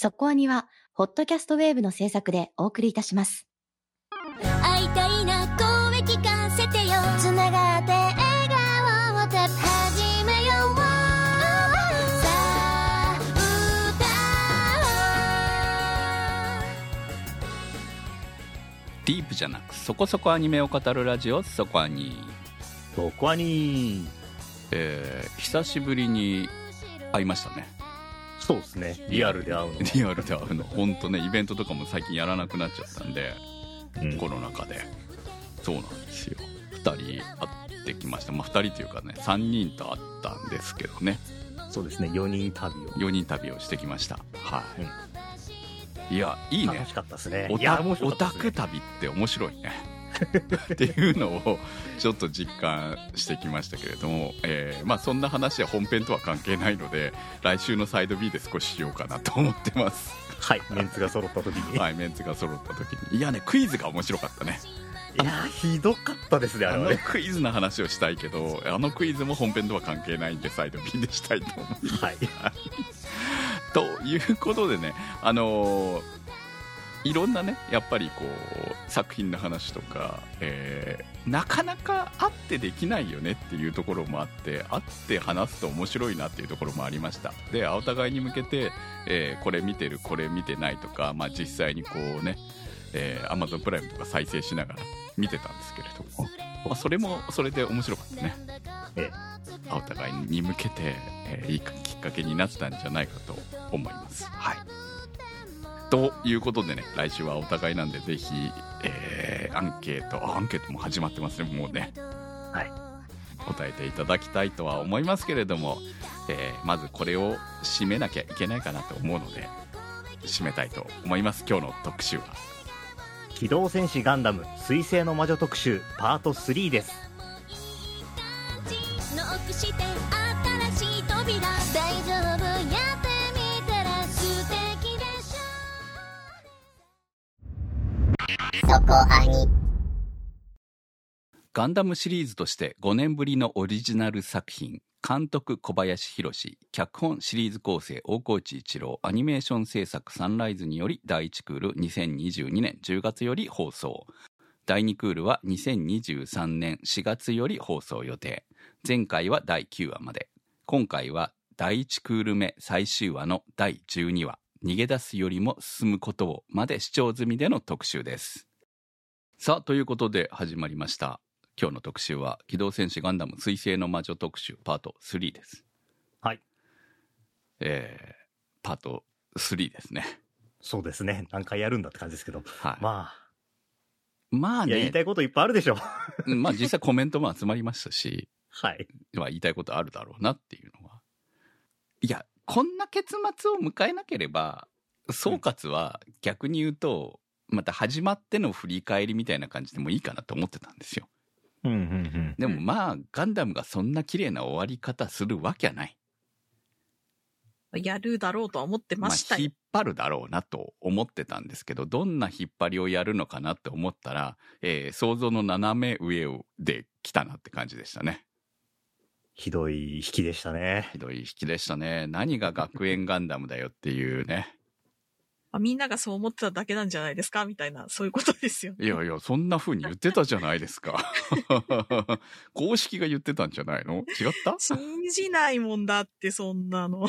そこアニは、ホットキャストウェーブの制作でお送りいたします。会いたいな声聞かせてよ。つながって笑顔を始めよう。さあディープじゃなくそこそこアニメを語るラジオそこアニそこはにえー久しぶりに会いましたねそうですね。リアルで会うの。リアルで会うの。本当ねイベントとかも最近やらなくなっちゃったんで、うん。コロナ禍で。そうなんですよ。2人会ってきました。まあ2人というかね3人と会ったんですけどね。そうですね。4人旅を。4人旅をしてきました。はい、いやいいね。楽しかったですね。オいやタオタク旅って面白いね っていうのをちょっと実感してきましたけれども、えーまあ、そんな話は本編とは関係ないので来週のサイド B で少ししようかなと思ってます。はいメンツが揃った時に、はいメンツが揃った時に。いやねクイズが面白かったね。いやひどかったですねああのクイズの話をしたいけどあのクイズも本編とは関係ないんでサイド B でしたいと思います。はい。ということでね、あのーいろんなね、やっぱりこう、作品の話とか、えーなかなか会ってできないよねっていうところもあって、会って話すと面白いなっていうところもありました。で、お互いに向けて、えーこれ見てる、これ見てないとか、まあ実際にこうね、えー、Amazon プライムとか再生しながら見てたんですけれども、まあ、それもそれで面白かったね。えお互いに向けて、えーいいきっかけになったんじゃないかと思います。はい。ということでね、来週はお互いなんで、ぜひ、えーアンケート、あアンケートも始まってますね、もうね。はい答えていただきたいとは思いますけれども、えーまずこれを締めなきゃいけないかなと思うので、締めたいと思います、今日の特集は。機動戦士ガンダム水星の魔女特集パート3ですガンダムシリーズとして5年ぶりのオリジナル作品監督小林博脚本シリーズ構成大河内一郎アニメーション制作サンライズにより第1クール2022年10月より放送。第2クールは2023年4月より放送予定。前回は第9話まで。今回は第1クール目最終話の第12話。逃げ出すよりも進むことをまで視聴済みでの特集です。さあということで始まりました。今日の特集は「機動戦士ガンダム水星の魔女特集パート3」です。はい。えー、パート3ですね。そうですね。何回やるんだって感じですけど。はい。ままあいや言あねいたいこといっぱいあるでしょ。うんまあ実際コメントも集まりましたし、はい。まあ、言いたいことあるだろうなっていうのは。いやこんな結末を迎えなければ総括は逆に言うとまた始まっての振り返りみたいな感じでもいいかなと思ってたんですよ。うんうんうん。でもまあガンダムがそんな綺麗な終わり方するわけはない。やるだろうとは思ってましたあ、引よっ。張るだろうなと思ってたんですけどどんな引っ張りをやるのかなって思ったら、えー想像の斜め上をで来たなって感じでしたね。ひどい引きでしたね。ひどい引きでしたね。何が学園ガンダムだよっていうねあみんながそう思ってただけなんじゃないですか？みたいな、そういうことですよ。いやいやそんな風に言ってたじゃないですか。公式が言ってたんじゃないの？違った？信じないもんだって、そんなの。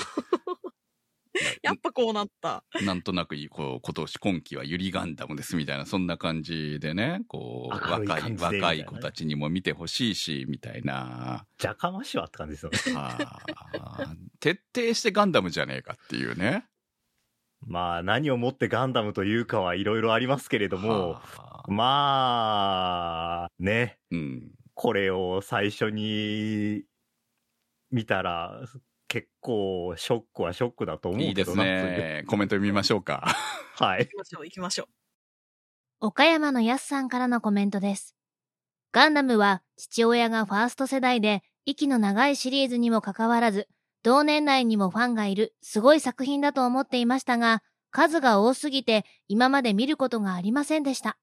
やっぱこうなった。なんとなくこう今年今期はユリガンダムですみたいなそんな感じでねこう若い明るい若い子たちにも見てほしいしみたいな。じゃかましはって感じですよね。徹底してガンダムじゃねえかっていうねまあ何をもってガンダムというかはいろいろありますけれどもはあ。まあね。うん。これを最初に見たら結構ショックはショックだと思ういいですけどなね。コメント見ましょうか。はい。行きましょう、行きましょう。岡山のやすさんからのコメントです。ガンダムは父親がファースト世代で息の長いシリーズにもかかわらず、同年代にもファンがいるすごい作品だと思っていましたが、数が多すぎて今まで見ることがありませんでした。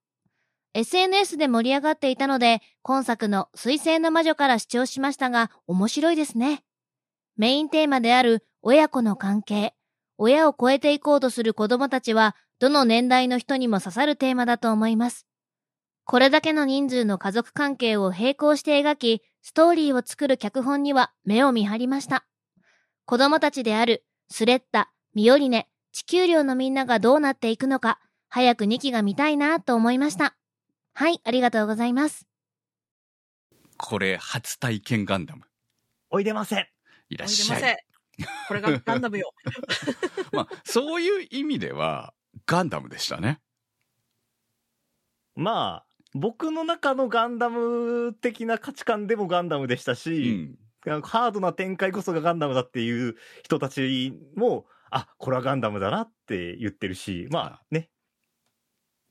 SNS で盛り上がっていたので、今作の水星の魔女から視聴しましたが、面白いですね。メインテーマである親子の関係、親を超えていこうとする子供たちは、どの年代の人にも刺さるテーマだと思います。これだけの人数の家族関係を並行して描き、ストーリーを作る脚本には目を見張りました。子供たちである、スレッタ、ミオリネ、地球寮のみんながどうなっていくのか、早く2期が見たいなと思いました。はい、ありがとうございます。これ、初体験ガンダム。おいでません。いらおっしゃい。いでません。これがガンダムよ。まあ、そういう意味では、ガンダムでしたね。まあ、僕の中のガンダム的な価値観でもガンダムでしたうし、ん。ハードな展開こそがガンダムだっていう人たちも、あ、これはガンダムだなって言ってるし、まあね。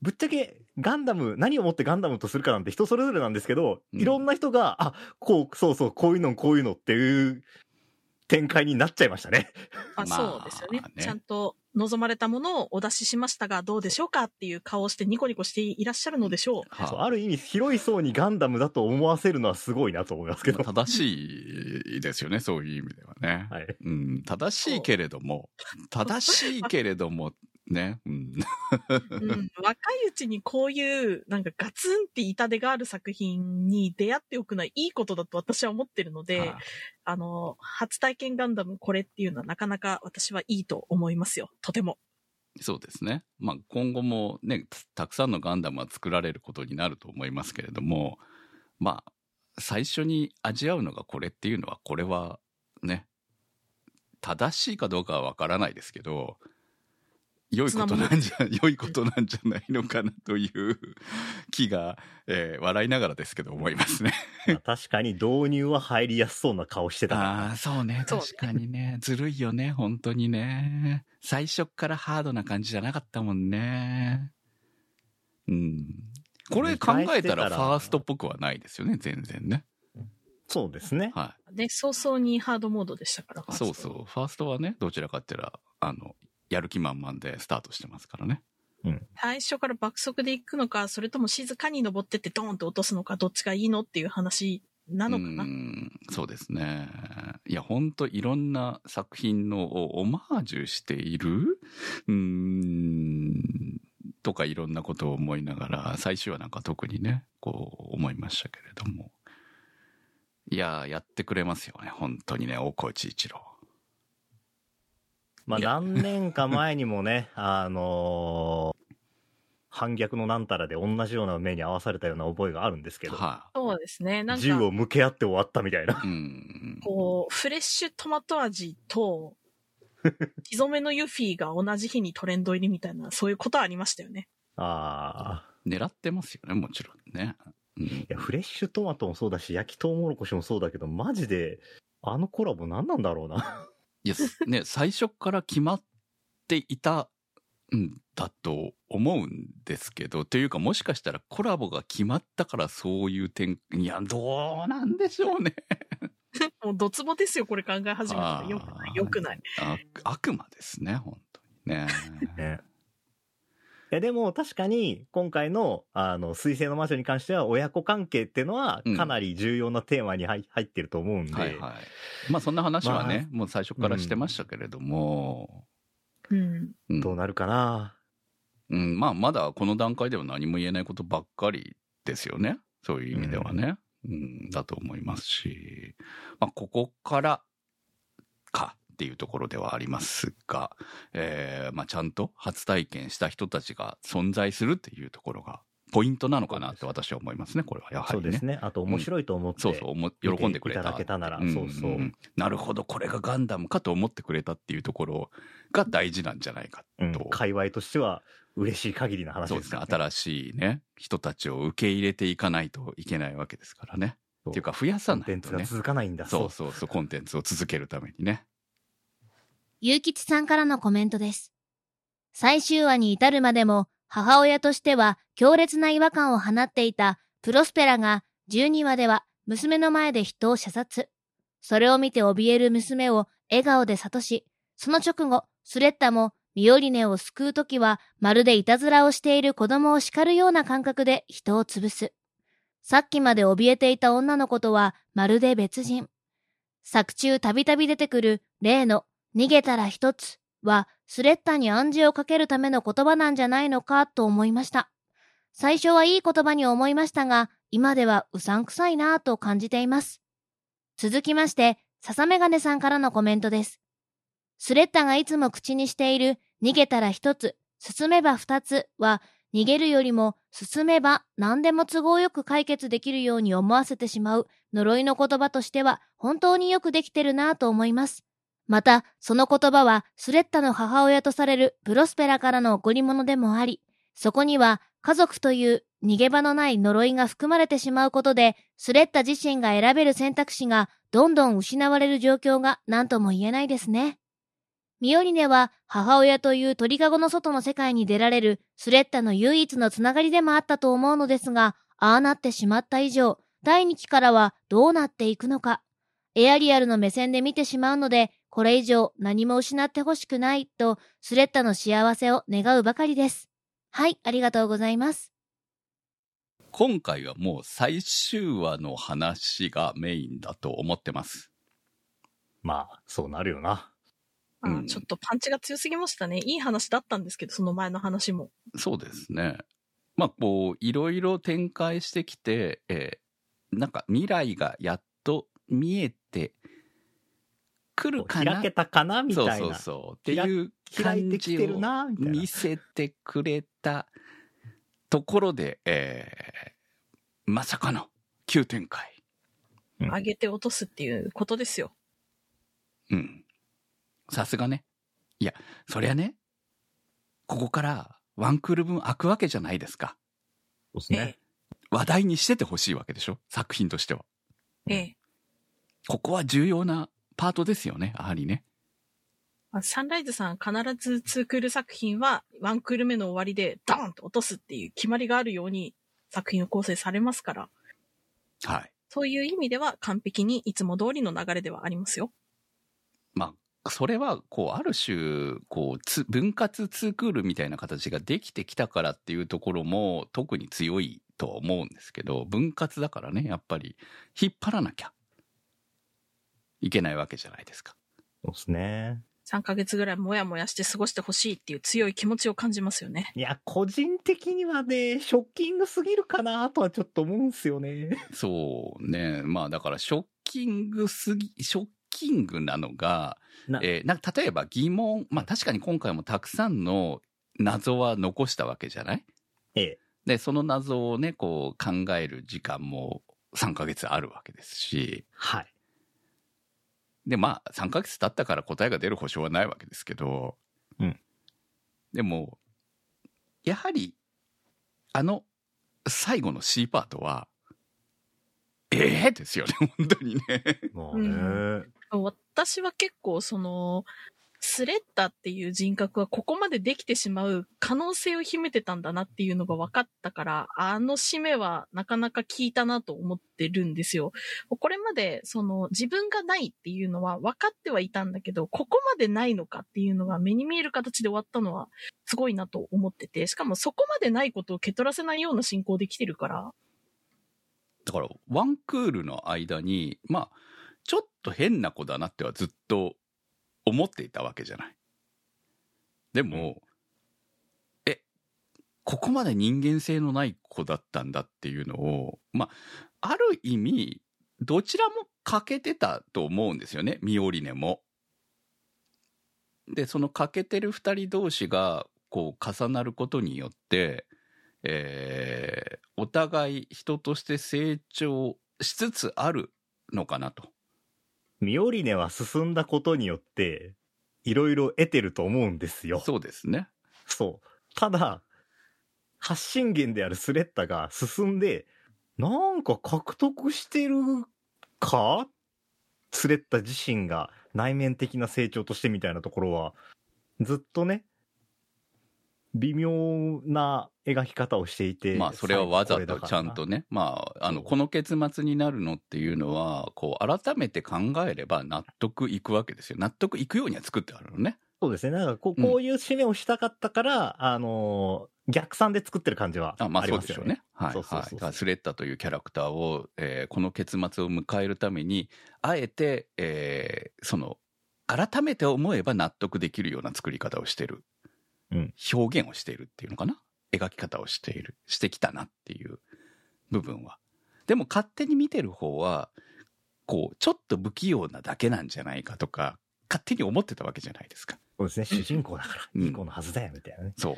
ぶっちゃけガンダム、何をもってガンダムとするかなんて人それぞれなんですけど、うんいろんな人が、あ、こう、そうそう、こういうの、こういうのっていう展開になっちゃいましたね。あ、まあそうですよねねちゃんと望まれたものをお出ししましたが、どうでしょうかっていう顔をしてニコニコしていらっしゃるのでしょう。はそうある意味、広い層にガンダムだと思わせるのはすごいなと思いますけど。正しいですよね、そういう意味ではね。はい。うん、正しいけれども、正しいけれども、ね、うん。うん、若いうちにこういう、なんかガツンって痛手がある作品に出会っておくのはいいことだと私は思ってるので、はいあの、初体験ガンダムこれっていうのはなかなか私はいいと思いますよ。とても。そうですね。まあ、今後もね、たくさんのガンダムは作られることになると思いますけれども、まあ、最初に味わうのがこれっていうのは、これはね、正しいかどうかはわからないですけど、良いことなんじゃ、良いことなんじゃないのかなという 気が、えー笑いながらですけど思いますね。まあ確かに導入は入りやすそうな顔してたな。ああ、そうね。確かにね。ずるいよね。本当にね。最初っからハードな感じじゃなかったもんね。うん。これ考えたらファーストっぽくはないですよね。全然ね。そうですね。はで、早々にハードモードでしたから。い。そうそう。ファーストはね、どちらかって言ったら、あの、やる気満々でスタートしてますからね。最初から爆速で行くのか、それとも静かに登ってってドーンと落とすのか、どっちがいいのっていう話なのかな？うんそうですね。いや、ほんといろんな作品のをオマージュしている？うーん、とかいろんなことを思いながら、最初はなんか特にね、こう思いましたけれども。いや、やってくれますよね。本当にね、大河内一郎。まあ何年か前にもね、あのー反逆のなんたらで同じような目に遭わされたような覚えがあるんですけど、はそうですね。なん銃をか、向け合って終わったみたいな。い、うん。こう、フレッシュトマト味と、血染めのユフィが同じ日にトレンド入りみたいな、そういうことありましたよね。ああ。狙ってますよね、もちろんね。うんいや、フレッシュトマトもそうだし、焼きトウモロコシもそうだけど、マジで、あのコラボ何なんだろうな。いや、ね、最初から決まっていたんだと思うんですけど、というかもしかしたらコラボが決まったからそういう点、いや、どうなんでしょうね。もうドツボですよ、これ考え始めたら。よくない、よくない。あ悪魔ですね、本当にね。ね。いや、でも確かに、今回の、あの、水星の魔女に関しては、親子関係っていうのはうん、かなり重要なテーマに入入ってると思うんで、はいはい。まあそんな話はね、もう最初からしてましたけれども、うん。うんどうなるかな。うん、まあまだこの段階では何も言えないことばっかりですよね。そういう意味ではね。うん、だと思いますし、まあここからかっていうところではありますが、えーまあちゃんと初体験した人たちが存在するっていうところがポイントなのかなって私は思いますね、これはやはりね。そうですね。あと、面白いと思って、そうそう、思喜んでくれた。いただけたならんそうそうんなるほど、これがガンダムかと思ってくれたっていうところが大事なんじゃないかうんと。界隈としては、嬉しい限りの話そうですね。ですから、新しいね、人たちを受け入れていかないといけないわけですからね。そうっていうか、増やさコンテンツがないとね。続かないんだ。そうそうそう、コンテンツを続けるためにね。ゆうきちさんからのコメントです。最終話に至るまでも、母親としては強烈な違和感を放っていたプロスペラが12話では娘の前で人を射殺。それを見て怯える娘を笑顔で諭し、その直後、スレッタもミオリネを救うときはまるでいたずらをしている子供を叱るような感覚で人を潰す。さっきまで怯えていた女の子とはまるで別人。作中たびたび出てくる例の逃げたら一つはスレッタに暗示をかけるための言葉なんじゃないのかと思いました。最初はいい言葉に思いましたが、今ではうさんくさいなぁと感じています。続きまして、笹メガネさんからのコメントです。スレッタがいつも口にしている逃げたら一つ、進めば二つは、逃げるよりも進めば何でも都合よく解決できるように思わせてしまう呪いの言葉としては本当によくできてるなぁと思います。また、その言葉はスレッタの母親とされるプロスペラからの贈り物でもあり、そこには家族という逃げ場のない呪いが含まれてしまうことで、スレッタ自身が選べる選択肢がどんどん失われる状況が何とも言えないですね。ミオリネは母親という鳥かごの外の世界に出られるスレッタの唯一のつながりでもあったと思うのですが、ああなってしまった以上、第2期からはどうなっていくのか。エアリアルの目線で見てしまうので、これ以上何も失ってほしくないと、スレッタの幸せを願うばかりです。はい、ありがとうございます。今回はもう最終話の話がメインだと思ってます。まあ、そうなるよな。あうんちょっとパンチが強すぎましたね。いい話だったんですけど、その前の話も。そうですね。まあ、こう、いろいろ展開してきて、えーなんか未来がやっと見えてくるかな？開けたかな？みたいな。そうそうそう。っていう開い感じてきてるをなみたいな見。せてくれたところで、えーまさかの急展開。うん上げて落とすっていうことですよ。うん。さすがね。いや、そりゃね、ここからワンクール分開くわけじゃないですか。そうですね。話題にしててほしいわけでしょ？作品としては。ええ。ここは重要なパートですよね、やはりね。まあサンライズさん必ず2クール作品はワンクール目の終わりでドーンと落とすっていう決まりがあるように作品を構成されますから、はい。そういう意味では完璧にいつも通りの流れではありますよ。まあ、それは、こう、ある種、こう、つ分割ツークールみたいな形ができてきたからっていうところも特に強いとは思うんですけど、分割だからね、やっぱり引っ張らなきゃいけないわけじゃないですか。そうですね。3ヶ月ぐらいもやもやして過ごしてほしいっていう強い気持ちを感じますよね。いや、個人的にはね、ショッキングすぎるかなとはちょっと思うんすよね。そうね。まあ、だから、ショッキングすぎ、ショッキングなのが、なえーなんか例えば疑問、まあ確かに今回もたくさんの謎は残したわけじゃない？ええ。で、その謎をね、こう考える時間も3ヶ月あるわけですし、はい。で、まあ3ヶ月経ったから答えが出る保証はないわけですけど、うん。でも、やはり、あの最後の C パートは、ええですよね、本当にね。もうね。私は結構その、スレッタっていう人格はここまでできてしまう可能性を秘めてたんだなっていうのが分かったから、あの締めはなかなか効いたなと思ってるんですよ。これまでその自分がないっていうのは分かってはいたんだけど、ここまでないのかっていうのが目に見える形で終わったのはすごいなと思ってて、しかもそこまでないことを蹴取らせないような進行できてるから、だから、ワンクールの間に、まあ、ちょっと変な子だなってはずっと思っていたわけじゃない。でも、え、ここまで人間性のない子だったんだっていうのを、まあ、ある意味、どちらも欠けてたと思うんですよね、ミオリネも。で、その欠けてる二人同士が、こう、重なることによって、えーお互い人として成長しつつあるのかなと。ミオリネは進んだことによって、いろいろ得てると思うんですよ。そうですね。そう。ただ、発信源であるスレッタが進んで、なんか獲得してるか？スレッタ自身が内面的な成長としてみたいなところは、ずっとね、微妙な描き方をしていて。まあ、それはわざとちゃんとね、まあ、あの、そうこの結末になるのっていうのは、こう、改めて考えれば納得いくわけですよ。納得いくようには作ってあるのね。そうですね。なんかこう、うんこういう締めをしたかったから、あのー逆算で作ってる感じはあまあ、ありそうますよね。でしょうね。はい、はい。そうそうそうそうだからスレッタというキャラクターを、えーこの結末を迎えるために、あえて、えーその、改めて思えば納得できるような作り方をしてる。うん表現をしているっていうのかな描き方をしている、してきたなっていう部分は。でも勝手に見てる方は、こう、ちょっと不器用なだけなんじゃないかとか、勝手に思ってたわけじゃないですか。そうですね、主人公だから、うんいい子のはずだよ、みたいなね。そう。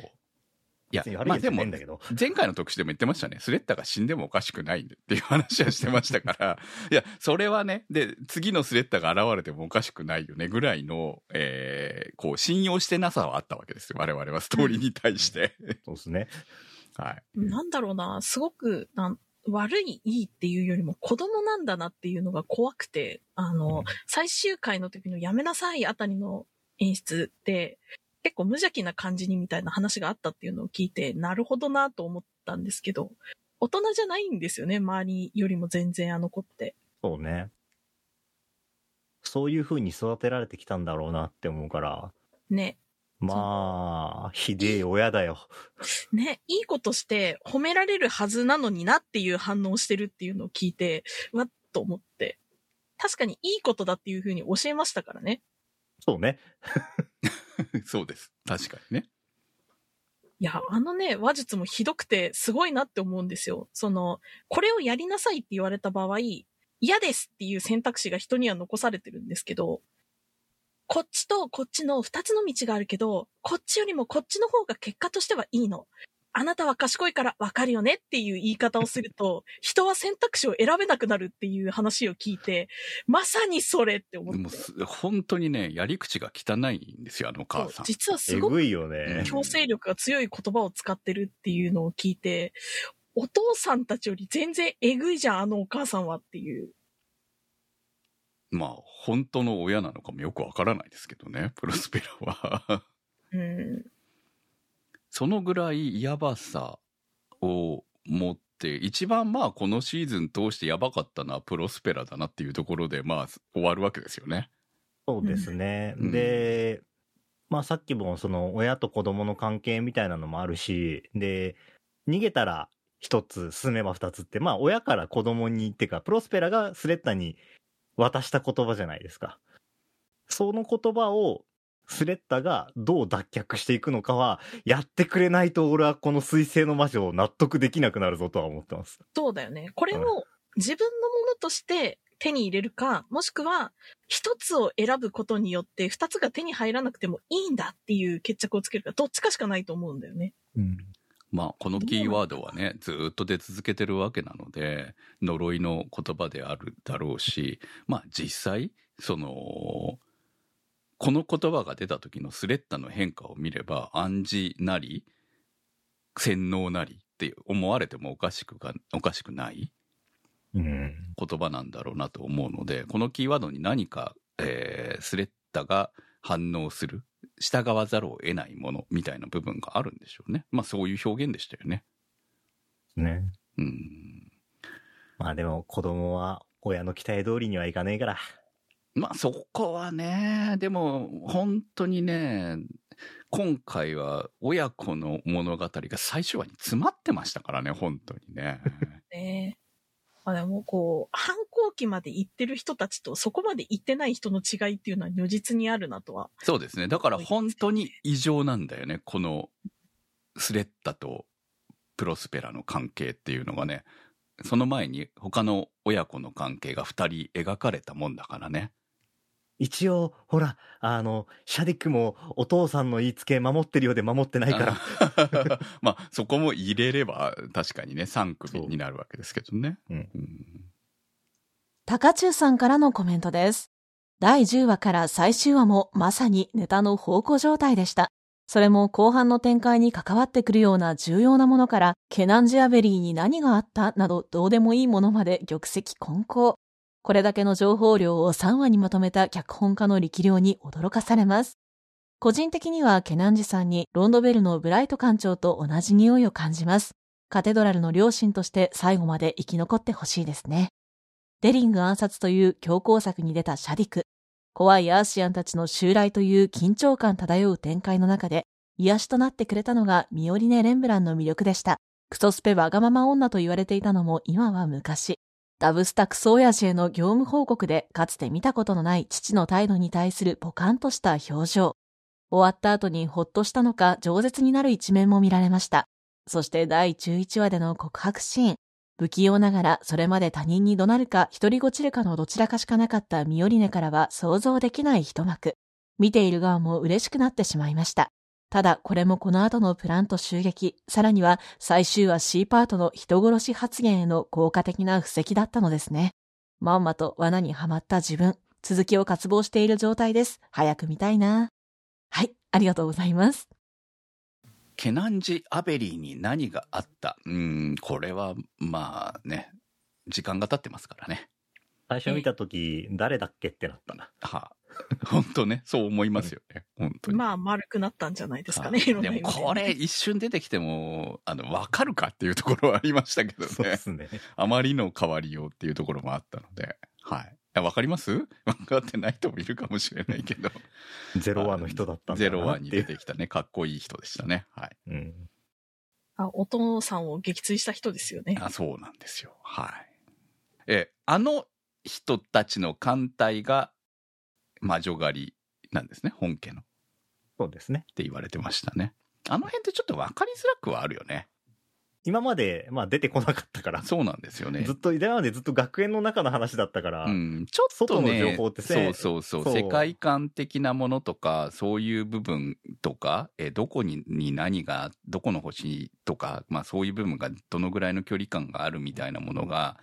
いやまあでもゃないんだけど。前回の特集でも言ってましたね。スレッタが死んでもおかしくないんでっていう話はしてましたから。いや、それはね、で、次のスレッタが現れてもおかしくないよねぐらいの、えー、こう、信用してなさはあったわけですよ。我々はストーリーに対して。そうですね。はい。なんだろうな、すごく、なん悪い、いいっていうよりも子供なんだなっていうのが怖くて、あの、最終回の時のやめなさいあたりの演出って、結構無邪気な感じにみたいな話があったっていうのを聞いて、なるほどなと思ったんですけど、大人じゃないんですよね、周りよりも全然あの子って。そうね。そういう風に育てられてきたんだろうなって思うから、ね。まあ、ひでえ親だよ。ね、いいことして褒められるはずなのになっていう反応をしてるっていうのを聞いて、わっと思って。確かにいいことだっていうふうに教えましたからね。そうね。そうです。確かにね。いや、あのね、話術もひどくてすごいなって思うんですよ。その、これをやりなさいって言われた場合、嫌ですっていう選択肢が人には残されてるんですけど、こっちとこっちの二つの道があるけど、こっちよりもこっちの方が結果としてはいいの。あなたは賢いからわかるよねっていう言い方をすると、人は選択肢を選べなくなるっていう話を聞いて、まさにそれって思って。でもす、本当にね、やり口が汚いんですよ、あのお母さん。実はすごくえぐいよね。強制力が強い言葉を使ってるっていうのを聞いて、お父さんたちより全然えぐいじゃん、あのお母さんはっていう。まあ、本当の親なのかもよくわからないですけどね、プロスペラは。うん。そのぐらいやばさを持って、一番まあこのシーズン通してやばかったのはプロスペラだなっていうところでまあ終わるわけですよね。そうですね。うんで、まあさっきもその親と子供の関係みたいなのもあるし、で、逃げたら一つ、進めば二つって、まあ親から子供に、ってか、プロスペラがスレッタに渡した言葉じゃないですか。その言葉をスレッタがどう脱却していくのかは、やってくれないと俺はこの水星の魔女を納得できなくなるぞとは思ってます。そうだよね。これを自分のものとして手に入れるか、もしくは一つを選ぶことによって二つが手に入らなくてもいいんだっていう決着をつけるか、どっちかしかないと思うんだよね。うん。まあこのキーワードはね、ずーっと出続けてるわけなので、呪いの言葉であるだろうし、まあ実際、その、この言葉が出た時のスレッタの変化を見れば、暗示なり、洗脳なりって思われてもおかしくが、おかしくないうん。言葉なんだろうなと思うので、このキーワードに何か、えースレッタが反応する、従わざるを得ないものみたいな部分があるんでしょうね。まあそういう表現でしたよね。ね。うん。まあでも子供は親の期待通りにはいかねえから。まあそこはね、でも本当にね、今回は親子の物語が最終話に詰まってましたからね、本当にね。ねまあでもこう、反抗期まで行ってる人たちとそこまで行ってない人の違いっていうのは如実にあるなとは。そうですね。だから本当に異常なんだよね。このスレッタとプロスペラの関係っていうのがね。その前に他の親子の関係が二人描かれたもんだからね。一応、ほら、あの、シャディクもお父さんの言いつけ守ってるようで守ってないから。ら。まあそこも入れれば確かにね、3組になるわけですけどね。うんうん高中さんからのコメントです。第10話から最終話もまさにネタの宝庫状態でした。それも後半の展開に関わってくるような重要なものから、ケナンジアベリーに何があったなどどうでもいいものまで玉石混交。これだけの情報量を3話にまとめた脚本家の力量に驚かされます。個人的にはケナンジさんにロンドベルのブライト館長と同じ匂いを感じます。カテドラルの良心として最後まで生き残ってほしいですね。デリング暗殺という強硬策に出たシャディク。怖いアーシアンたちの襲来という緊張感漂う展開の中で、癒しとなってくれたのがミオリネ・レンブランの魅力でした。クソスペわがまま女と言われていたのも今は昔。ダブスタクソ親父への業務報告でかつて見たことのない父の態度に対するポカンとした表情。終わった後にほっとしたのか饒舌になる一面も見られました。そして第11話での告白シーン。不器用ながらそれまで他人に怒鳴るか独りごちるかのどちらかしかなかったミオリネからは想像できない一幕。見ている側も嬉しくなってしまいました。ただ、これもこの後のプランと襲撃、さらには最終話 C パートの人殺し発言への効果的な布石だったのですね。まんまと罠にはまった自分、続きを渇望している状態です。早く見たいな。はい、ありがとうございます。ケナンジ・アベリーに何があった？うーん、これは、まあね、時間が経ってますからね。最初見た時、誰だっけってなったな。はあ、本当ね、そう思いますよね。本当に。まあ、丸くなったんじゃないですかね。はいいろんなでも意味でこれ一瞬出てきても、あの、わかるかっていうところはありましたけどね。そうですね。あまりの変わりようっていうところもあったので。はい。あわかります？わかってない人もいるかもしれないけど。ゼロワンの人だったんだゼ。ロワンに出てきたね、かっこいい人でしたね。はい。うん。あ、お父さんを撃墜した人ですよね。あそうなんですよ。はい。え、あの人たちの艦隊が魔女狩りなんですね、本家の。っそうですね。て言われてましたね。あの辺ってちょっと分かりづらくはあるよね。今まで、まあ出てこなかったから。そうなんですよねずっ。と、今までずっと学園の中の話だったから、うん、ちょっとね、外の情報ってそうねそうそうそう世界観的なものとか、そういう部分とか、えどこにに何が、どこの星とか、まあそういう部分がどのぐらいの距離感があるみたいなものが、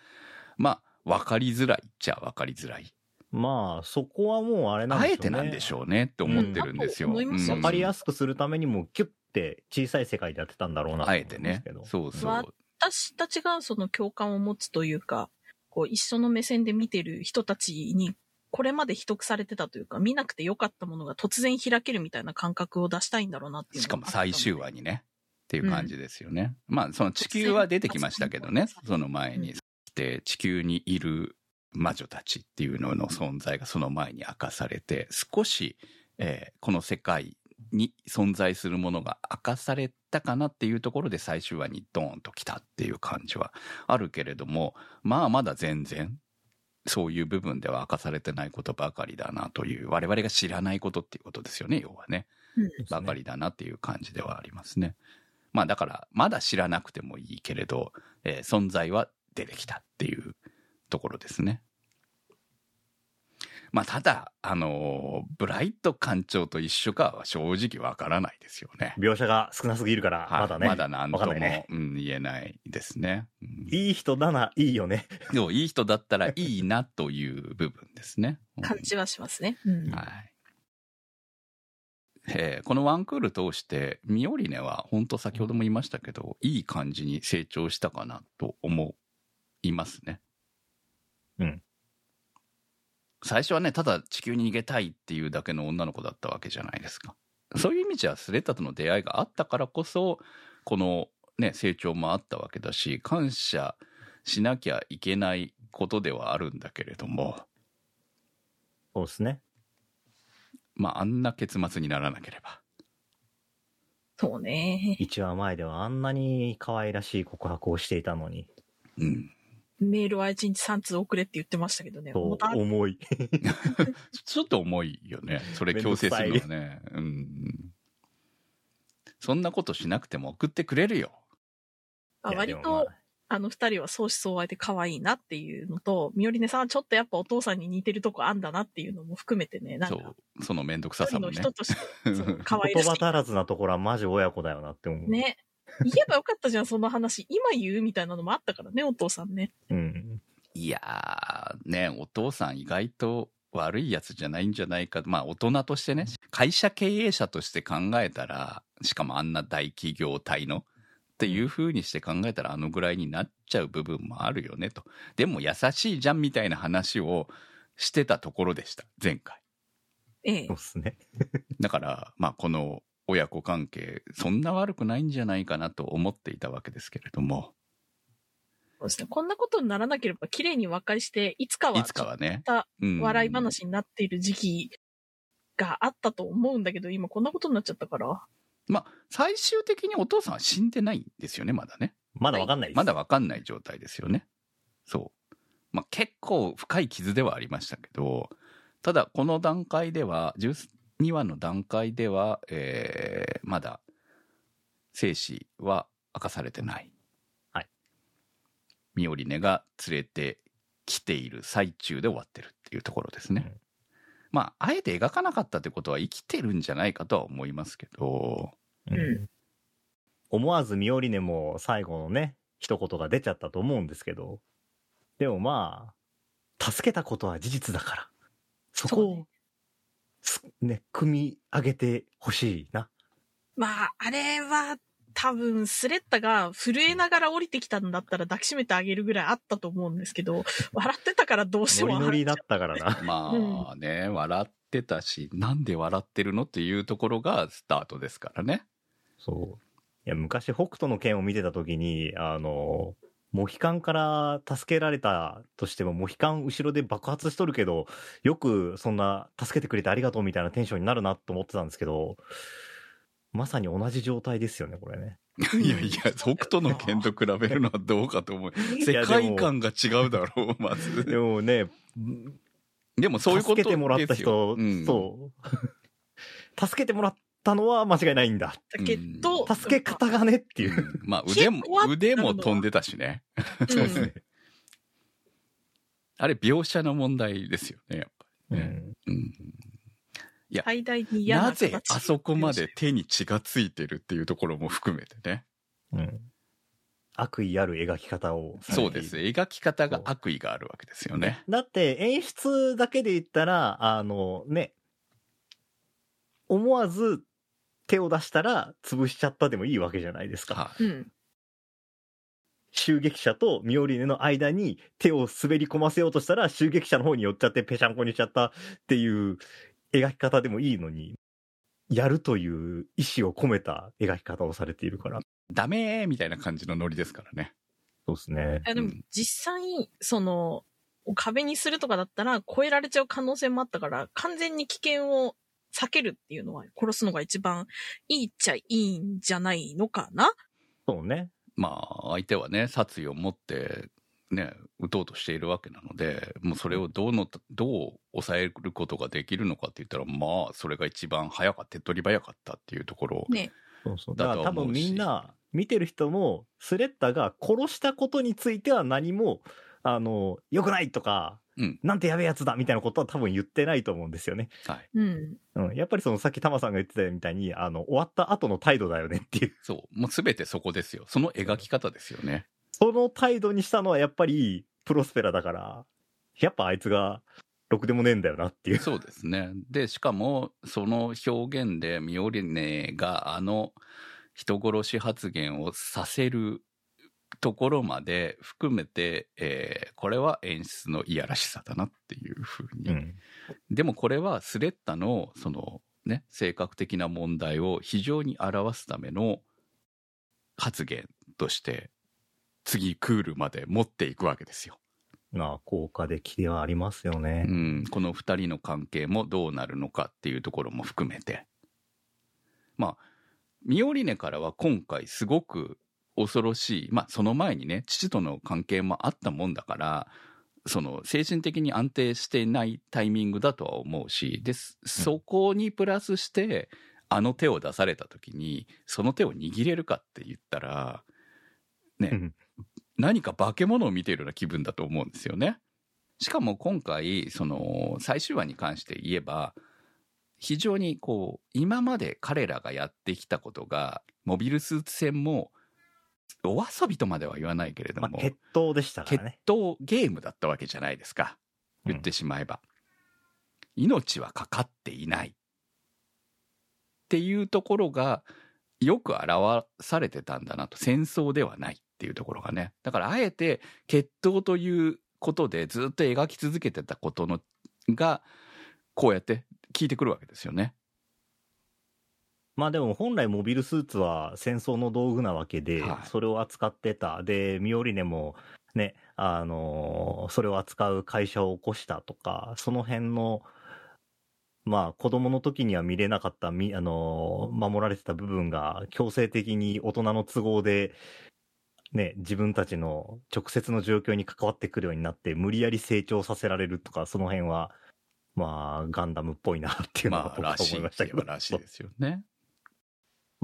まあ、分かりづらいっちゃ分かりづらい。まあ、そこはもうあれなんあでしょうね。えてなんでしょうねって思ってるんですよ。うんだと思いますよわかりやすすくするためにも、キュッて小さい世界でやってたんだろうなあえてねですけど。。そうそわう。私たちがその共感を持つというか、こう一緒の目線で見てる人たちに、これまで秘匿されてたというか、見なくてよかったものが突然開けるみたいな感覚を出したいんだろうなっていうしかも最終話にね。っていう感じですよね。まあ、その地球は出てきましたけどね、その前に。で、地球にいる魔女たちっていうのの存在がその前に明かされて、少し、えーこの世界に存在するものが明かされたかなっていうところで最終話にドーンと来たっていう感じはあるけれども、まあまだ全然、そういう部分では明かされてないことばかりだなという、我々が知らないことっていうことですよね、要はね。ばかりだなっていう感じではありますね。まあだから、まだ知らなくてもいいけれど、えー存在は出てきたっていうところですね。まあただ、あのーブライト艦長と一緒かは正直わからないですよね。描写が少なすぎるから、はいまだね。まだなんとも、ねうん、言えないですね。うんいい人だな、いいよね。でもいい人だったらいいなという部分ですね。うん感じはしますね。うんはい。えーこのワンクール通して、ミオリネは本当先ほども言いましたけど、いい感じに成長したかなと思いますね。うん。最初はね、ただ地球に逃げたいっていうだけの女の子だったわけじゃないですか。そういう意味じゃスレッタとの出会いがあったからこそ、このね、成長もあったわけだし、感謝しなきゃいけないことではあるんだけれども、そうですね。まあ、あんな結末にならなければ。そうね。1話前ではあんなに可愛らしい告白をしていたのに、うん。メールは1日3通送れって言ってましたけどね。と重たい。ちょっと重いよね。それ強制するのはね。うん。そんなことしなくても送ってくれるよ。あ割とああの二人は相思相愛で可愛いなっていうのと、ミオリネさんはちょっとやっぱお父さんに似てるとこあんだなっていうのも含めてね、なんか、そう。そのめんどくささもね。人として、そう 可愛らし言葉足らずなところはマジ親子だよなって思う。い。。ね。言えばよかったじゃん、その話。今言うみたいなのもあったからね、お父さんね。うん。いやー、ね、お父さん意外と悪いやつじゃないんじゃないか。まあ大人としてね、会社経営者として考えたら、しかもあんな大企業体の、っていう風にして考えたらあのぐらいになっちゃう部分もあるよねと。でも優しいじゃんみたいな話をしてたところでした、前回。ええそうっすね。だから、まあこの親子関係、そんな悪くないんじゃないかなと思っていたわけですけれども、そうですね。こんなことにならなければ綺麗に和解して、いつかはいつかはね、たうん笑い話になっている時期があったと思うんだけど、今こんなことになっちゃったから。まあ、最終的にお父さんは死んでないんですよね、まだね。まだわかんないです。まだわかんない状態ですよね。そう。まあ、結構深い傷ではありましたけど、ただこの段階では、12話の段階では、えーまだ生死は明かされてない。はい。ミオリネが連れてきている最中で終わってるっていうところですね。うん。まあ、あえて描かなかったってことは生きてるんじゃないかとは思いますけど、うん。思わずミオリネも最後のね、一言が出ちゃったと思うんですけど、でもまあ、助けたことは事実だから、そこを、すね、組み上げてほしいな。まあ、あれは、多分、スレッタが震えながら降りてきたんだったら抱きしめてあげるぐらいあったと思うんですけど、笑ってたからどうしてもノリノリだったからな。まあね、笑ってたし、なんで笑ってるのっていうところがスタートですからね。そう。いや、昔北斗の剣を見てた時に、あの、モヒカンから助けられたとしても、モヒカン後ろで爆発しとるけど、よくそんな助けてくれてありがとうみたいなテンションになるなと思ってたんですけど、まさに同じ状態ですよね、これね。いやいや、北斗の剣と比べるのはどうかと思う。世や界観が違うだろう、まず。でもね、でもそういうこと助けてもらったですよ人、うんそう。助けてもらったのは間違いないんだ。だけど、助け方がねっていう。うんまあ 腕も腕も飛んでたしね。うんそうですね。あれ描写の問題ですよね、やっぱりね。うん。うん最大に嫌なぜあそこまで手に血がついてるっていうところも含めてね。うん。悪意ある描き方をそうです。描き方が悪意があるわけですよね。だって演出だけで言ったら、あのね、思わず手を出したら潰しちゃったでもいいわけじゃないですか。はいうん。襲撃者とミオリネの間に手を滑り込ませようとしたら襲撃者の方に寄っちゃってぺしゃんこにしちゃったっていう描き方でもいいのに、やるという意志を込めた描き方をされているから。ダメーみたいな感じのノリですからね。そうですね。いやでもうん実際、その、壁にするとかだったら超えられちゃう可能性もあったから、完全に危険を避けるっていうのは、殺すのが一番いいっちゃいいんじゃないのかな？そうね。まあ、相手はね、殺意を持って、ね、撃とうとしているわけなので、もうそれをどうの、どう抑えることができるのかって言ったら、まあ、それが一番早かった、手っ取り早かったっていうところ。ね。そうそう。だだから多分みんな、見てる人も、スレッタが殺したことについては何も、あの、良くないとか、うんなんてやべえやつだみたいなことは多分言ってないと思うんですよね。はい。うん。うん。やっぱりそのさっきタマさんが言ってたみたいに、あの、終わった後の態度だよねっていう。そう。もうすべてそこですよ。その描き方ですよね。その態度にしたのはやっぱり、プロスペラだから、やっぱあいつが、ろくでもねえんだよなっていう。そうですね。で、しかも、その表現でミオリネがあの人殺し発言をさせるところまで含めて、えーこれは演出のいやらしさだなっていうふうに。うん。でもこれはスレッタの、そのね、性格的な問題を非常に表すための発言として、次クールまで持っていくわけですよ。まあ、効果的ではありますよねう。ん、この二人の関係もどうなるのかっていうところも含めて。まあ、ミオリネからは今回すごく恐ろしい、まあその前にね、父との関係もあったもんだから、その精神的に安定していないタイミングだとは思うし、で、そこにプラスして、あの手を出された時に、その手を握れるかって言ったら、ね、うん。何か化け物を見ているような気分だと思うんですよね。しかも今回、その最終話に関して言えば、非常にこう、今まで彼らがやってきたことが、モビルスーツ戦も、お遊びとまでは言わないけれども、まあ、決闘でしたから決ね。闘ゲームだったわけじゃないですか。言ってしまえば。命はかかっていない。っていうところが、よく表されてたんだなと。戦争ではないっていうところがね。だからあえて決闘ということでずっと描き続けてたことのが、こうやって聞いてくるわけですよね。まあでも本来モビルスーツは戦争の道具なわけで、はいそれを扱ってた。で、ミオリネもね、あのーそれを扱う会社を起こしたとか、その辺の、まあ子供の時には見れなかった、みあのー守られてた部分が強制的に大人の都合でね、自分たちの直接の状況に関わってくるようになって、無理やり成長させられるとか、その辺は、まあ、ガンダムっぽいなっていうのはまあ、僕は思いましたけど。らしいですよね。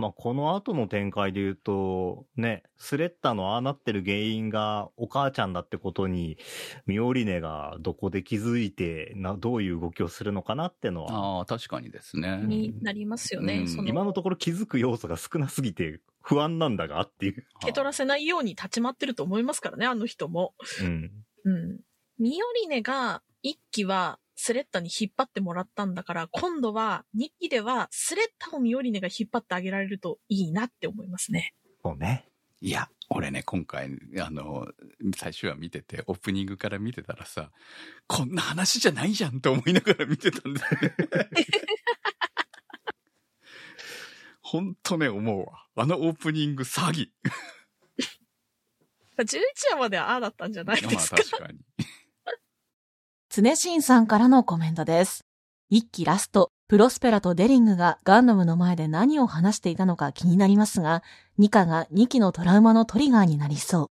まあ、この後の展開で言うと、ね、スレッタのああなってる原因がお母ちゃんだってことに、ミオリネがどこで気づいて、な、どういう動きをするのかなってのは、ああ、確かにですね。になりますよね。うんその今のところ気づく要素が少なすぎて不安なんだがっていう。受け取らせないように立ち回ってると思いますからね、あの人も。うん。うん。ミオリネが一期はスレッタに引っ張ってもらったんだから、今度は二期ではスレッタをミオリネが引っ張ってあげられるといいなって思いますね。そうね。いや、俺ね、今回、あの、最初は見てて、オープニングから見てたらさ、こんな話じゃないじゃんと思いながら見てたんだよね。ほんとね、思うわ。あのオープニング詐欺。11話まではああだったんじゃないまあですか？確かに。常新さんからのコメントです。一期ラスト、プロスペラとデリングがガンダムの前で何を話していたのか気になりますが、ニカが2期のトラウマのトリガーになりそう。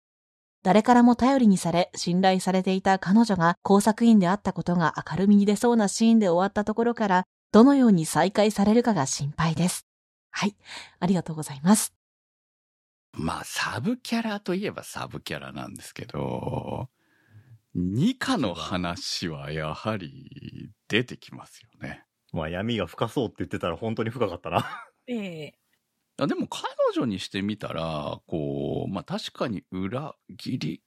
誰からも頼りにされ、信頼されていた彼女が工作員であったことが明るみに出そうなシーンで終わったところから、どのように再開されるかが心配です。はい、ありがとうございます。まあ、サブキャラといえばサブキャラなんですけど、ニカの話はやはり出てきますよね。まあ闇が深そうって言ってたら本当に深かったな。ええあでも彼女にしてみたら、こう、まあ確かに裏切り、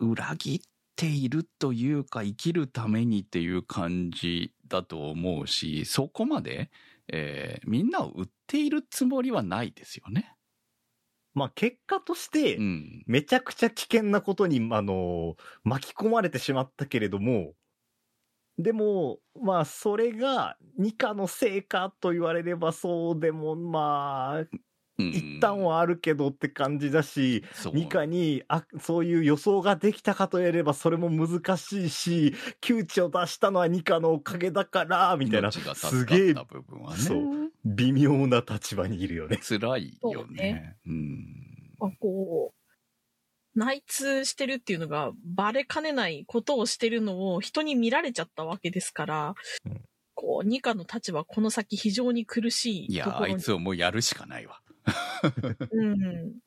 裏切っているというか生きるためにっていう感じだと思うし、そこまで、えーみんなを売っているつもりはないですよね。まあ結果としてう、ん。めちゃくちゃ危険なことに、あの、巻き込まれてしまったけれども、でも、まあ、それが、ニカのせいかと言われればそうでも、まあ、うん一旦はあるけどって感じだし、そうニカに、あ、そういう予想ができたかと言えればそれも難しいし、窮地を出したのはニカのおかげだから、みたいな、すげえ。そう微妙な立場にいるよね。辛いよねね。うん。まあこう、内通してるっていうのがバレかねないことをしてるのを人に見られちゃったわけですから、うんこう、ニカの立場この先非常に苦しいや、いところに。あいつをもうやるしかないわ。うん。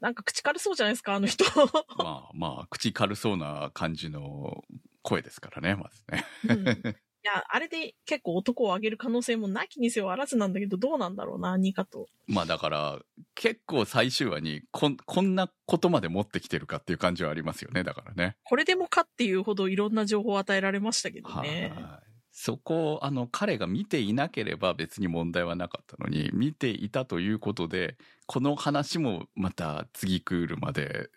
なんか口軽そうじゃないですか、あの人。まあまあ、口軽そうな感じの声ですからね、まずね。うんいや、あれで結構男を上げる可能性もなきにせよあらずなんだけど、どうなんだろうな、ニカと。まあだから、結構最終話にこん、こんなことまで持ってきてるかっていう感じはありますよね、だからね。これでもかっていうほどいろんな情報を与えられましたけどね。はい。そこを、あの、彼が見ていなければ別に問題はなかったのに、見ていたということで、この話もまた次クールまで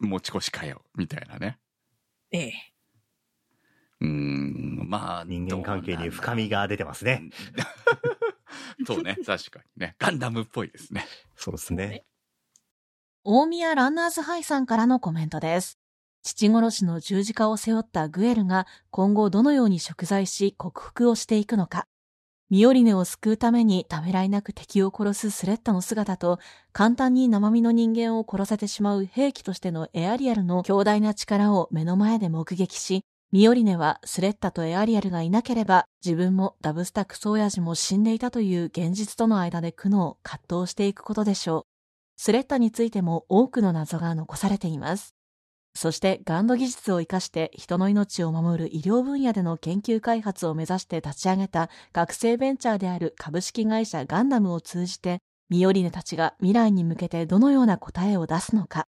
持ち越しかよ、みたいなね。ええ。うーん、まあ、人間関係に深みが。が出てますね。そうね、確かにね。ガンダムっぽいですね。そうですね。大宮ランナーズハイさんからのコメントです。父殺しの十字架を背負ったグエルが今後どのように贖罪し克服をしていくのか。ミオリネを救うためにためらいなく敵を殺すスレッタの姿と簡単に生身の人間を殺せてしまう兵器としてのエアリアルの強大な力を目の前で目撃し、ミオリネはスレッタとエアリアルがいなければ自分もダブスタクソ親父も死んでいたという現実との間で苦悩、葛藤していくことでしょう。スレッタについても多くの謎が残されています。そして、ガンド技術を生かして人の命を守る医療分野での研究開発を目指して立ち上げた学生ベンチャーである株式会社ガンダムを通じて、ミオリネたちが未来に向けてどのような答えを出すのか。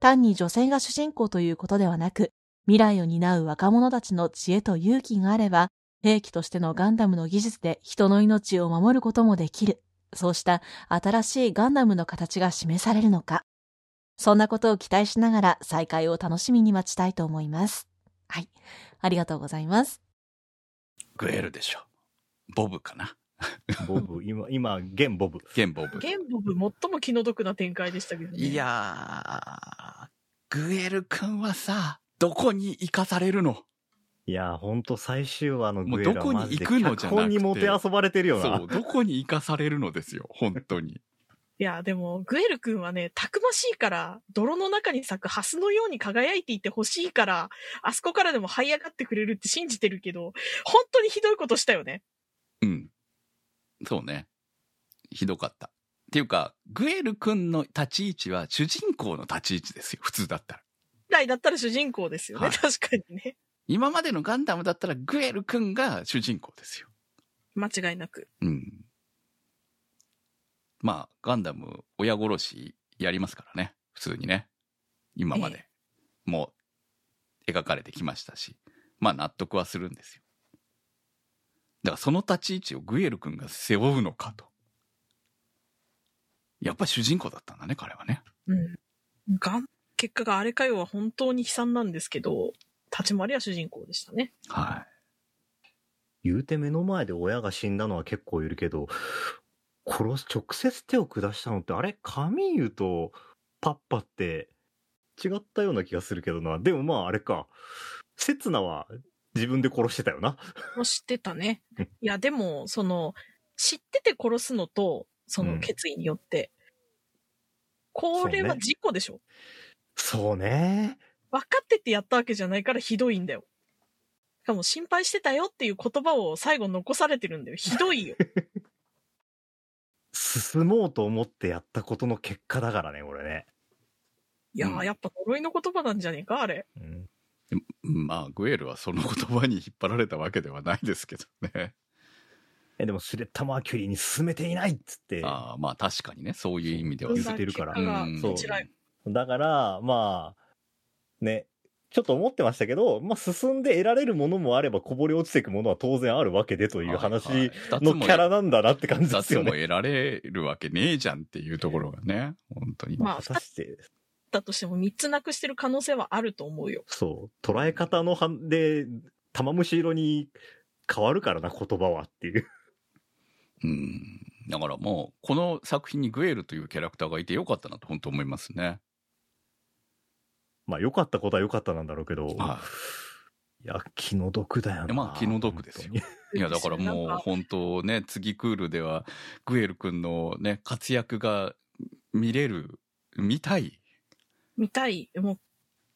単に女性が主人公ということではなく、未来を担う若者たちの知恵と勇気があれば、兵器としてのガンダムの技術で人の命を守ることもできる。そうした新しいガンダムの形が示されるのか。そんなことを期待しながら再会を楽しみに待ちたいと思います。はい。ありがとうございます。グエルでしょ。ボブかな。ボブ、今、今、現ボブ。現ボブ。ゲンボブ最も気の毒な展開でしたけどね。いやー、グエル君はさ、どこに行かされるの？いやー、ほんと最終話のグエルはもうどこにマジで行くのじゃなくて脚本にもてあそばれてるよなそう、。どこに行かされるのですよ、本当に。いや、でも、グエル君はね、たくましいから、泥の中に咲くハスのように輝いていてほしいから、あそこからでも這い上がってくれるって信じてるけど、本当にひどいことしたよね。うん。そうね。ひどかった。っていうか、グエル君の立ち位置は主人公の立ち位置ですよ。普通だったら。来だったら主人公ですよね。はい確かにね。今までのガンダムだったらグエル君が主人公ですよ。間違いなく。うん。まあ、ガンダム親殺しやりますからね。普通にね。今まで。もう描かれてきましたし。まあ納得はするんですよ。だからその立ち位置をグエル君が背負うのかと。やっぱ主人公だったんだね、彼はね。うん。がん、結果があれかよは本当に悲惨なんですけど、立ち回りは主人公でしたね。は言うて目の前で親が死んだのは結構いるけど、殺す、直接手を下したのって、あれカミーユとパッパって違ったような気がするけどな。でもまああれか。セツナは自分で殺してたよな。もう知ってたねうん。いや、でも、その、知ってて殺すのと、そうんの決意によって、これは事故でしょ、そうね。分かっててやったわけじゃないからひどいんだよ。しかも心配してたよっていう言葉を最後残されてるんだよ。ひどいよ。進もうと思ってやったことの結果だからね、これね。いやー、うんやっぱ呪いの言葉なんじゃねえか、あれ。うんい。まあ、グエルはその言葉に引っ張られたわけではないですけどね。え、でもスレッタ・マーキュリーに進めていないっつって。ああ、まあ確かにね、そういう意味では言ってるから結果がうんそうこちらだから、まあ、ね、ちょっと思ってましたけど、まあ進んで得られるものもあればこぼれ落ちていくものは当然あるわけでという話はいはいのキャラなんだなって感じですよね。得られるわけねえじゃんっていうところがね、本当に。まあ果たして、だとしても3つなくしてる可能性はあると思うよ。そう、捉え方のはんで、玉虫色に変わるからな、言葉はっていう。うん。だからもう、この作品にグエルというキャラクターがいてよかったなと本当思いますね。まあ良かったことは良かったなんだろうけど、はいや、気の毒だよな。まあ気の毒ですよ本いや、だからもう本当ね、次クールでは、グエル君のね、活躍が見れる、見たい。見たい。もう、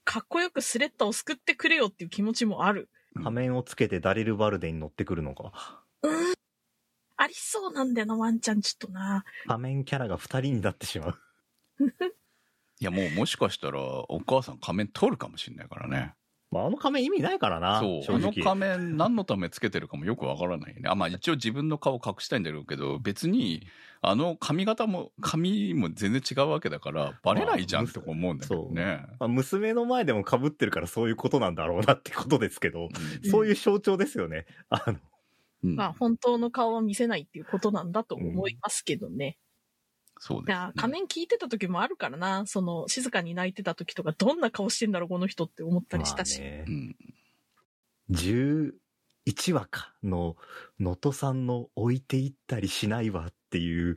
かっこよくスレッタを救ってくれよっていう気持ちもある。仮面をつけてダリル・バルデに乗ってくるのか。うん。ありそうなんだよな、ワンちゃんちょっとな。仮面キャラが二人になってしまう。いや、もうもしかしたら、お母さん仮面取るかもしれないからね。まああの仮面意味ないからな、そう。正あの直。仮面何のためつけてるかもよくわからないね。あ、まあ一応自分の顔隠したいんだろうけど、別に、あの髪型も、髪も全然違うわけだから、バレないじゃんって思うんだけどね。まあ、娘の前でも被ってるからそういうことなんだろうなってことですけど、うんそういう象徴ですよね。あの、うんまあ、本当の顔は見せないっていうことなんだと思いますけどね。いそうです、ね。や、仮面聞いてた時もあるからな。その、静かに泣いてた時とか、どんな顔してんだろう、この人って思ったりしたし。まあねうん。11話かの能登さんの置いていったりしないわっていう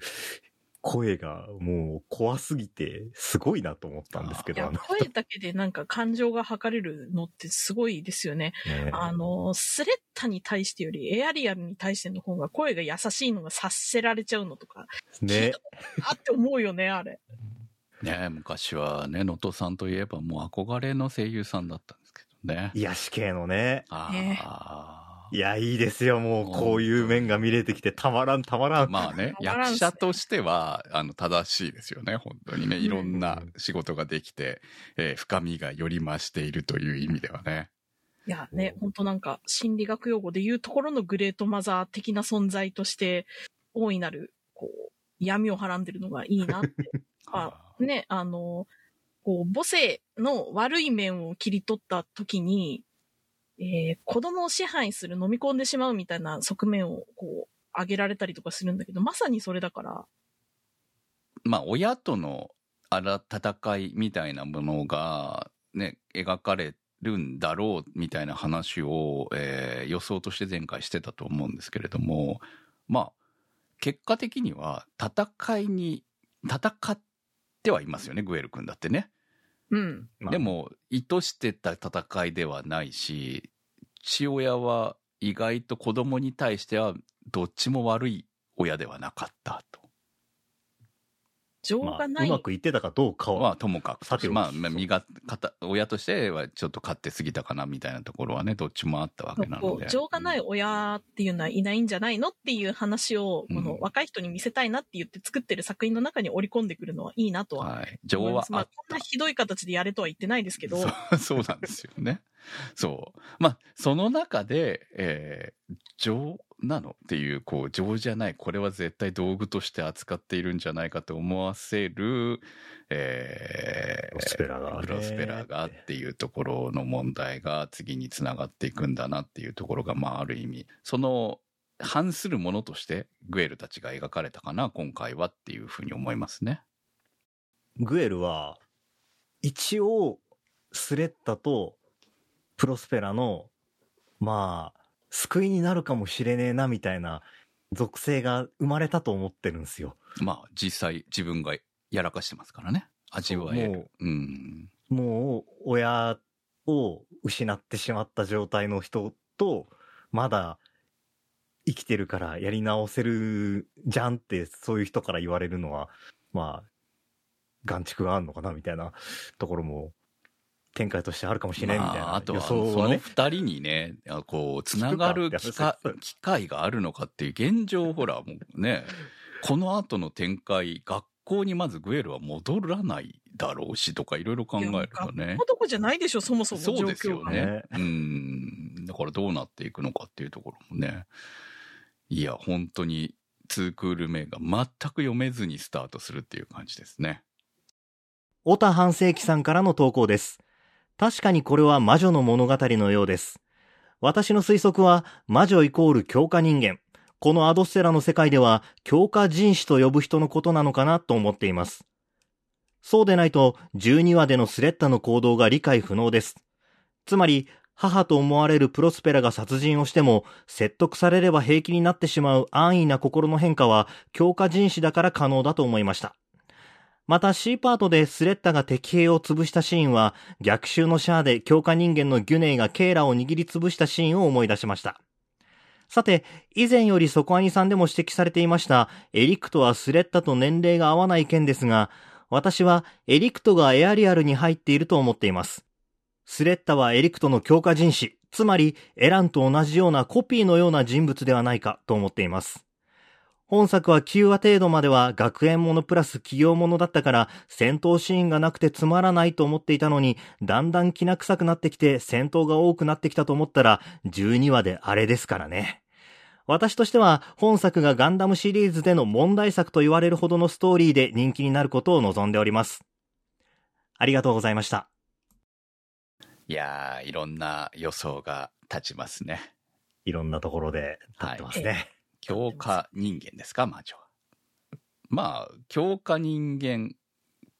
声がもう怖すぎてすごいなと思ったんですけど、声だけでなんか感情が測れるのってすごいですよね。ねあの、スレッタに対してよりエアリアルに対しての方が声が優しいのが察せられちゃうのとか、ね。あって思うよね、あれ。ね昔はね、能登さんといえばもう憧れの声優さんだったんですけどね。癒し系のね。あねあ。いや、いいですよ。もうこういう面が見れてきてたまらんたまらん。まあね、役者としては、あの、正しいですよね、本当にね。うんいろんな仕事ができて、えー深みがより増しているという意味ではね。いやね、ほんとなんか心理学用語で言うところのグレートマザー的な存在として、大いなる、こう、闇をはらんでるのがいいなって。あね、あの、こう、母性の悪い面を切り取った時に、えー子供を支配する、飲み込んでしまうみたいな側面を、こう、挙げられたりとかするんだけど、まさにそれだから、まあ、親とのあら戦いみたいなものが、ね、描かれるんだろうみたいな話を、えー予想として前回してたと思うんですけれども、まあ、結果的には戦いに、戦ってはいますよね、グエル君だってね。うん。まあで、も、意図してた戦いではないし、父親は意外と子供に対してはどっちも悪い親ではなかったと。情まあ、がない。うまくいってたかどうかまは、あともかくさて。まあ、まあ身が方親としてはちょっと勝手すぎたかなみたいなところはねどっちもあったわけなので。情がない親っていうのはいないんじゃないのっていう話を、うん。この若い人に見せたいなって言って作ってる作品の中に織り込んでくるのはいいなとははい、情は思いまあ、こんなひどい形でやれとは言ってないですけど、そうそうなんですよね。そう。まあ、その中で、えー、情なの？っていう、こう、情じゃない、これは絶対道具として扱っているんじゃないかと思わせる、えー、プロスペラがロスペラがっていうところの問題が次につながっていくんだなっていうところが、まあ、ある意味、その、反するものとしてグエルたちが描かれたかな、今回はっていうふうに思いますね。グエルは、一応、スレッタとプロスペラの、まあ、救いになるかもしれねえな、みたいな属性が生まれたと思ってるんですよ。まあ、実際自分がやらかしてますからね。味わえもうる。うん。もう、親を失ってしまった状態の人と、まだ生きてるからやり直せるじゃんって、そういう人から言われるのは、まあ、眼蓄があるのかなみたいなところも、展開としてあるかもしれないみたいまあ、あとは、その想はね。二人にね、あこう、つながる機会があるのかっていう現状、ほら、もうね、この後の展開、学校にまずグエルは戻らないだろうしとか、いろいろ考えるとね。ここじゃないでしょ、そもそも状況が。そうですよねね。うん。だからどうなっていくのかっていうところもね。いや、本当に、ツークール目が全く読めずにスタートするっていう感じですね。小田半世紀さんからの投稿です。確かにこれは魔女の物語のようです。私の推測は、魔女イコール強化人間。このアドステラの世界では、強化人種と呼ぶ人のことなのかなと思っています。そうでないと、12話でのスレッタの行動が理解不能です。つまり、母と思われるプロスペラが殺人をしても、説得されれば平気になってしまう安易な心の変化は、強化人種だから可能だと思いました。また C パートでスレッタが敵兵を潰したシーンは逆襲のシャアで強化人間のギュネイがケイラを握り潰したシーンを思い出しました。さて、以前よりソコアニさんでも指摘されていましたエリクトはスレッタと年齢が合わない件ですが、私はエリクトがエアリアルに入っていると思っています。スレッタはエリクトの強化人種、つまりエランと同じようなコピーのような人物ではないかと思っています。本作は9話程度までは学園ものプラス企業ものだったから戦闘シーンがなくてつまらないと思っていたのにだんだん気な臭くなってきて戦闘が多くなってきたと思ったら12話であれですからね。私としては本作がガンダムシリーズでの問題作と言われるほどのストーリーで人気になることを望んでおります。ありがとうございました。いやー、いろんな予想が立ちますね。いろんなところで立ってますね。強化人間ですか、魔女は。まあ、強化人間っ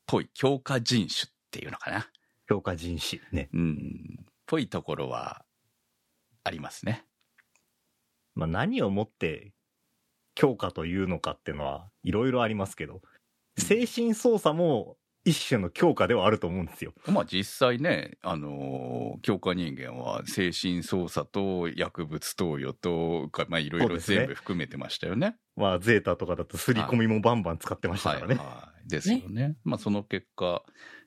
ぽい、強化人種っていうのかな。強化人種ね。うん、ぽいところはありますね。まあ何をもって強化というのかっていうのはいろいろありますけど、精神操作も一種の強化ではあると思うんですよ。まあ実際ね、あのー強化人間は精神操作と薬物投与とか、まあいろいろ全部含めてましたよね。まあゼータとかだと刷り込みもバンバン使ってましたからね。はいはい。ですよね。まあその結果、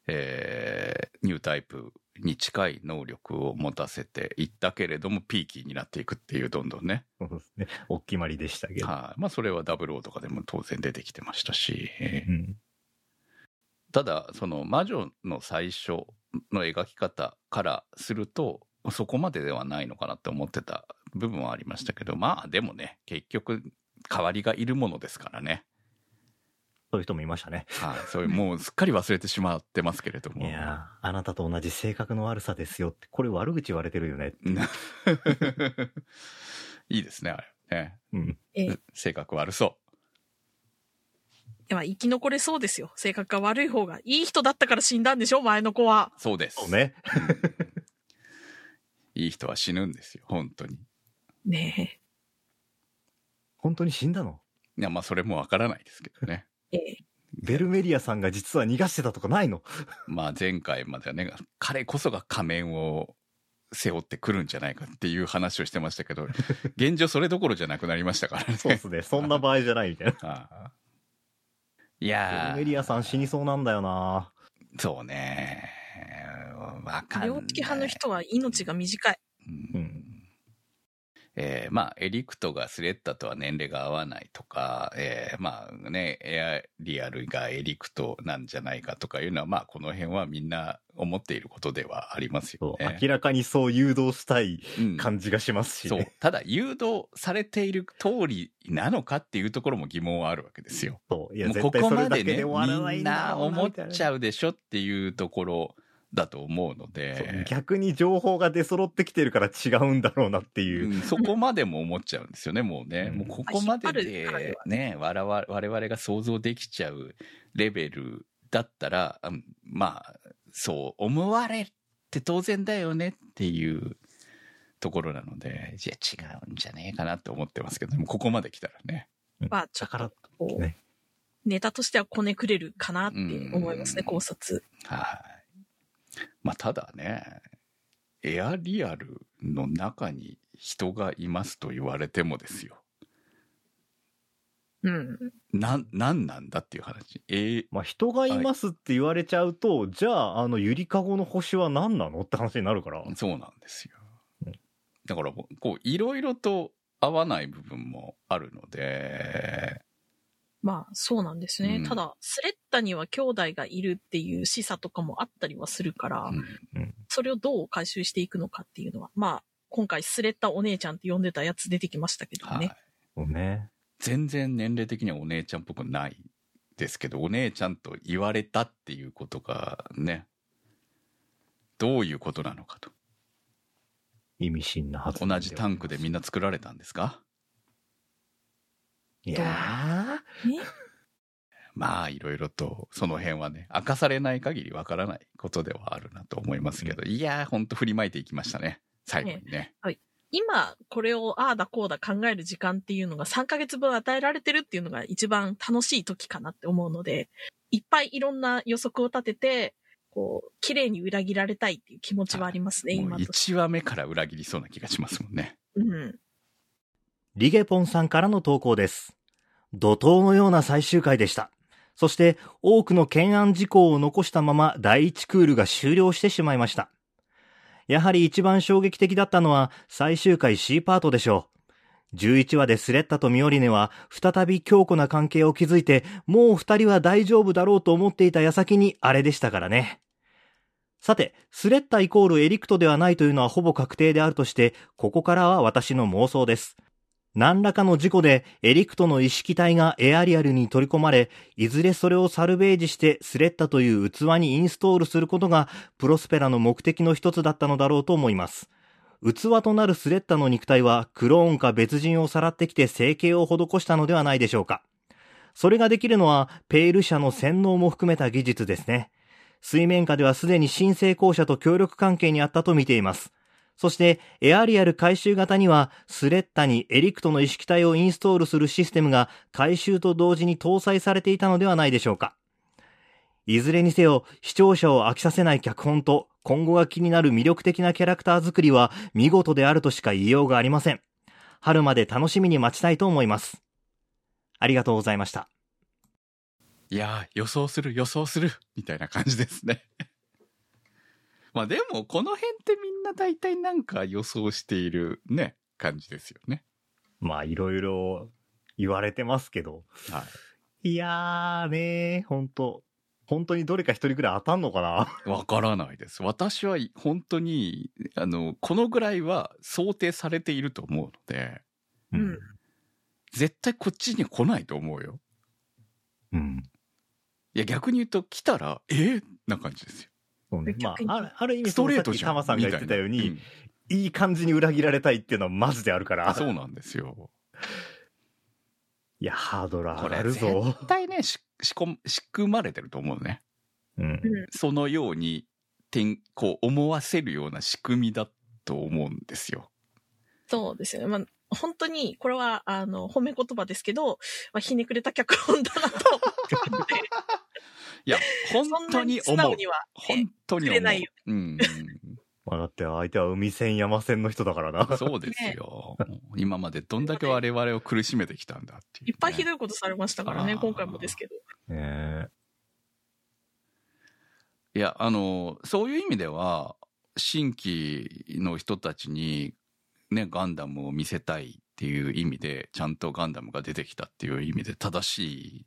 えーニュータイプに近い能力を持たせていったけれども、ピーキーになっていくっていう、どんどんね。そうですね。お決まりでしたけど。はい。まあそれはダブルオーとかでも当然出てきてましたし、えーうん。ただ、その魔女の最初の描き方からすると、そこまでではないのかなって思ってた部分はありましたけど、まあでもね、結局、代わりがいるものですからね。そういう人もいましたね。はい。そういう、もうすっかり忘れてしまってますけれどいも。やーあなたと同じ性格の悪さですよって、これ悪口言われてるよね。う んいいですね、あれ。ね、うん。ええ性格悪そいや、生き残れそうですよ。性格が悪い方が。いい人だったから死んだんでしょ？前の子は。う。そうです。そうね。いい人は死ぬんですよ、本当に。いね本当に死んだの？や、まあ、それもわからないですけどね。え。ええ。ベルメリアさんが実は逃がしてたとかないの？まあ、前回まではね、彼こそが仮面を背負ってくるんじゃないかっていう話をしてましたけど、現状それどころじゃなくなりましたからね。そうですね。そんな場合じゃないみたいな。ああいやーメリアさん死にそうなんだよな。そうね。わかんない。両利き派の人は命が短い。うんうんえーまあ、エリクトがスレッタとは年齢が合わないとか、えーまあね、エアリアルがエリクトなんじゃないかとかいうのは、まあ、この辺はみんな思っていることではありますそうよね。明らかにそう誘導したいうん感じがしますしそうね。。ただ、誘導されている通りなのかっていうところも疑問はあるわけですよ。そう。いや、もうここまでね、みんな思っちゃううでしょっていうところだと思うので、逆に情報が出揃ってきてるから違うんだろうなっていう。うんそこまでも思っちゃうんですよね、もうね。うんもうここまででね、我々我々が想像できちゃうレベルだったら、うんまあ、そう思われて当然だよねっていうところなので、いや違うんじゃねえかなって思ってますけども、ここまで来たらね。まあ、ちょっだからと、こう、ねネタとしてはこねくれるかなって思いますね、うん考察。はい。まあ、ただね、エアリアルの中に人がいますと言われてもですよ。うん。なん、なんなんだっていう話。えーまあ、人がいますって言われちゃうと、じゃあ、あの、ゆりかごの星は何なのって話になるから。そうなんですようん。だから、こう、いろいろと合わない部分もあるので、まあ、そうなんですね。うんただ、スレッタには兄弟がいるっていう示唆とかもあったりはするから、うんそれをどう回収していくのかっていうのは、まあ、今回スレッタお姉ちゃんって呼んでたやつ出てきましたけどはいね。。そうね。全然年齢的にはお姉ちゃんっぽくないですけど、お姉ちゃんと言われたっていうことがね、どういうことなのかと。意味深な発言同じタンクでみんな作られたんですか？いやねまあ、いろいろと、その辺はね、明かされない限りわからないことではあるなと思いますけど、いやー、ほんと振りまいていきましたね。最後にね。今、これをああだこうだ考える時間っていうのが3ヶ月分与えられてるっていうのが一番楽しい時かなって思うので、いっぱいいろんな予測を立てて、こう、綺麗に裏切られたいっていう気持ちはありますね、もう今として。1話目から裏切りそうな気がしますもんね。うん。リゲポンさんからの投稿です。怒涛のような最終回でした。そして、多くの懸案事項を残したまま第1クールが終了してしまいました。やはり一番衝撃的だったのは最終回 C パートでしょう。11話でスレッタとミオリネは再び強固な関係を築いて、もう二人は大丈夫だろうと思っていた矢先にあれでしたからね。さて、スレッタイコールエリクトではないというのはほぼ確定であるとして、ここからは私の妄想です。何らかの事故でエリクトの意識体がエアリアルに取り込まれ、いずれそれをサルベージしてスレッタという器にインストールすることがプロスペラの目的の一つだったのだろうと思います。器となるスレッタの肉体はクローンか別人をさらってきて整形を施したのではないでしょうか。それができるのはペール社の洗脳も含めた技術ですね。水面下ではすでに新成功者と協力関係にあったと見ています。そして、エアリアル回収型には、スレッタにエリクトの意識体をインストールするシステムが回収と同時に搭載されていたのではないでしょうか。いずれにせよ、視聴者を飽きさせない脚本と、今後が気になる魅力的なキャラクター作りは、見事であるとしか言いようがありません。春まで楽しみに待ちたいと思います。ありがとうございました。いや、予想する、予想する、みたいな感じですね。まあでも、この辺ってみんな大体なんか予想しているね、感じですよね。まあ、いろいろ言われてますけど。はいやーねー、ほんと。本当にどれか一人ぐらい当たんのかな？い。わからないです。私は本当に、あの、このぐらいは想定されていると思うので、うん。絶対こっちに来ないと思うよ。うん。いや、逆に言うと来たら、えー、な感じですよ。そうね。まあ、あるある意味、ストレーそのさっきトじゃん。タマさんが言ってたように、みいないい感じに裏切られたいっていうのはマジであるから。うんそうなんですよ。いや、ハードル上がこれ絶るぞ。対ね、し仕込む仕組まれてると思うね。うん。うん。そのように、てんこう思わせるような仕組みだと思うんですよ。そうですよね。まあ、本当に、これは、あの、褒め言葉ですけど、まあ、ひねくれた脚本だなといや、本当に思う本当に思う。ないようん。まあだって相手は海線山線の人だからな。そうですよ。今までどんだけ我々を苦しめてきたんだっていう、いっぱいひどいことされましたからね、今回もですけど。ねいや、あの、そういう意味では、新規の人たちに、ね、ガンダムを見せたいっていう意味で、ちゃんとガンダムが出てきたっていう意味で正しい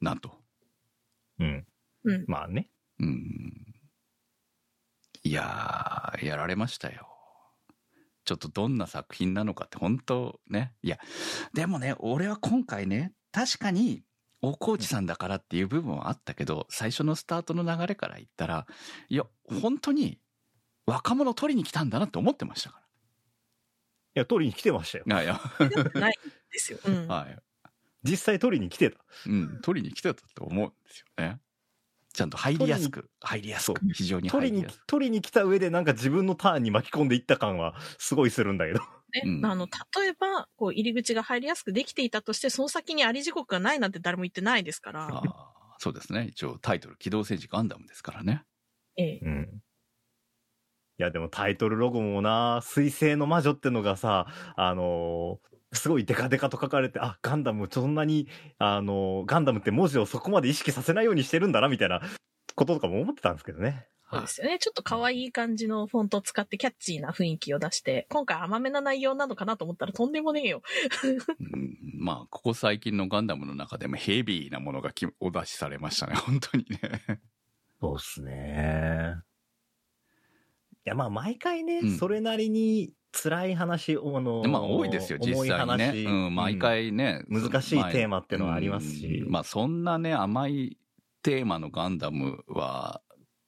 なと。うん。うん。まあね。うん。いやー、やられましたよ。ちょっとどんな作品なのかって本当ね。いや、でもね、俺は今回ね、確かに、大河内さんだからっていう部分はあったけど、最初のスタートの流れから言ったら、いや、本当に若者取りに来たんだなって思ってましたかいや、取りに来てましたよ。ら。いやないんですよ。うんいや、はい。実際取りに来てた。うん、取りに来てたと思うんですよね。ちゃんと入りやすく、入りやすく、非常に入取りにりやすく。、取りに来た上でなんか自分のターンに巻き込んでいった感はすごいするんだけど。ねうんあの、例えば、こう、入り口が入りやすくできていたとして、その先にあり時刻がないなんて誰も言ってないですから。ああそうですね。一応タイトル、機動戦士ガンダムですからね。ええ。うん。いや、でもタイトルロゴもな、水星の魔女ってのがさ、あのーすごいデカデカと書かれて、あ、ガンダムそんなに、あのーガンダムって文字をそこまで意識させないようにしてるんだな、みたいなこととかも思ってたんですけどね。そうですよね。ちょっと可愛い感じのフォントを使ってキャッチーな雰囲気を出して、今回甘めな内容なのかなと思ったらとんでもねえよ。うん、まあ、ここ最近のガンダムの中でもヘビーなものがきお出しされましたね、本当にね。そうっすね。いや、まあ、毎回ね、うんそれなりに辛い話、あのーまあ、多いですよ、実際にね。話うん、毎回ね。難しいテーマっていうのはありますしうんまあ、そんなね、甘いテーマのガンダムは、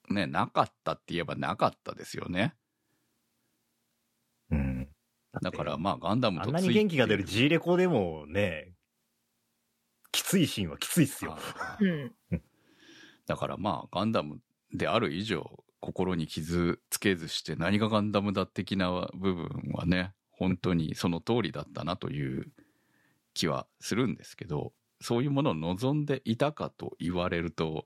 ね、なかったって言えばなかったですよね。うん。だから、まあ、ガンダムとあんなに元気が出る G レコでもね、きついシーンはきついっすよ。あうん。だからまあガンダムである以上心に傷つけずして何がガンダムだ的な部分はね本当にその通りだったなという気はするんですけどそういうものを望んでいたかと言われると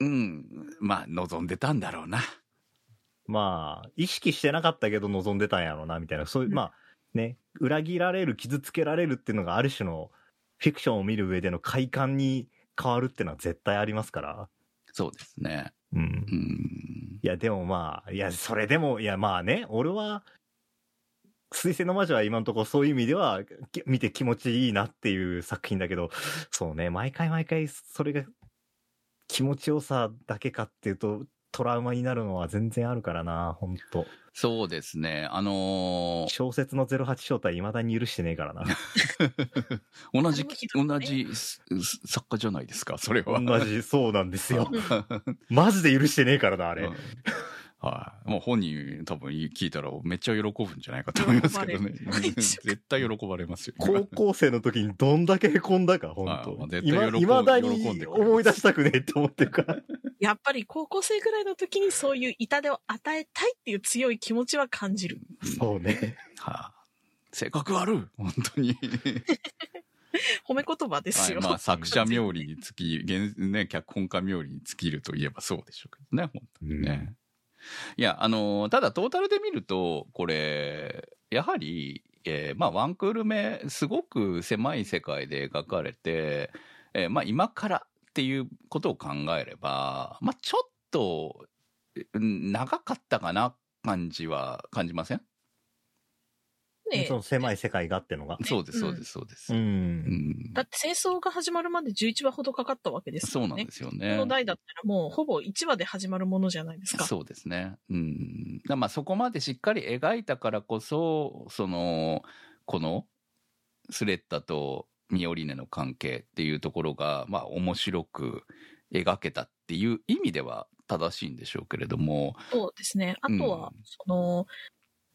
うんまあ望んでたんだろうな。まあ、意識してなかったけど望んでたんやろうな、みたいな、そういう、うん。まあ、ね、裏切られる、傷つけられるっていうのがある種のフィクションを見る上での快感に変わるっていうのは絶対ありますから。そうですねうんう。んいや、でもまあ、いや、それでも、いや、まあね、俺は、水星の魔女は今のところそういう意味では、き見て気持ちいいなっていう作品だけど、そうね、毎回毎回それが気持ちよさだけかっていうと、トラウマになるのは全然あるからな、ほんと。そうですねあのー小説の08正体未だに許してねえからな。同じ同じ作家じゃないですかそれは同じ、そうなんですよ。う んマジで許してねえからな、あれ。うんはい。もう本人多分聞いたらめっちゃ喜ぶんじゃないかと思いますけどね。絶対喜ばれますよ。高校生の時にどんだけ凹んだか、ほんはいまあと。絶対喜ん今、未だに思い出したくねえって思ってるから。やっぱり高校生ぐらいの時にそういう痛手を与えたいっていう強い気持ちは感じる。そうね。はあ、性格悪い本当に。褒め言葉ですよ。はいまあ作者冥利に尽き、現ね、脚本家冥利に尽きるといえばそうでしょうけどね、本当にね。いや、あのただトータルで見ると、これ、やはり、えーまあワンクール目、すごく狭い世界で描かれて、えーまあ今からっていうことを考えれば、まあちょっと、長かったかな感じは感じません？ねその狭い世界がってのが。そうです、うんそうです、そうです。う。うんんだって戦争が始まるまで11話ほどかかったわけですからね。そうなんですよこね。の代だったらもうほぼ1話で始まるものじゃないですか。そうですね。うん。まあそこまでしっかり描いたからこそ、その、このスレッタとミオリネの関係っていうところが、まあ面白く描けたっていう意味では正しいんでしょうけれども、そうですね。あとは、うんその、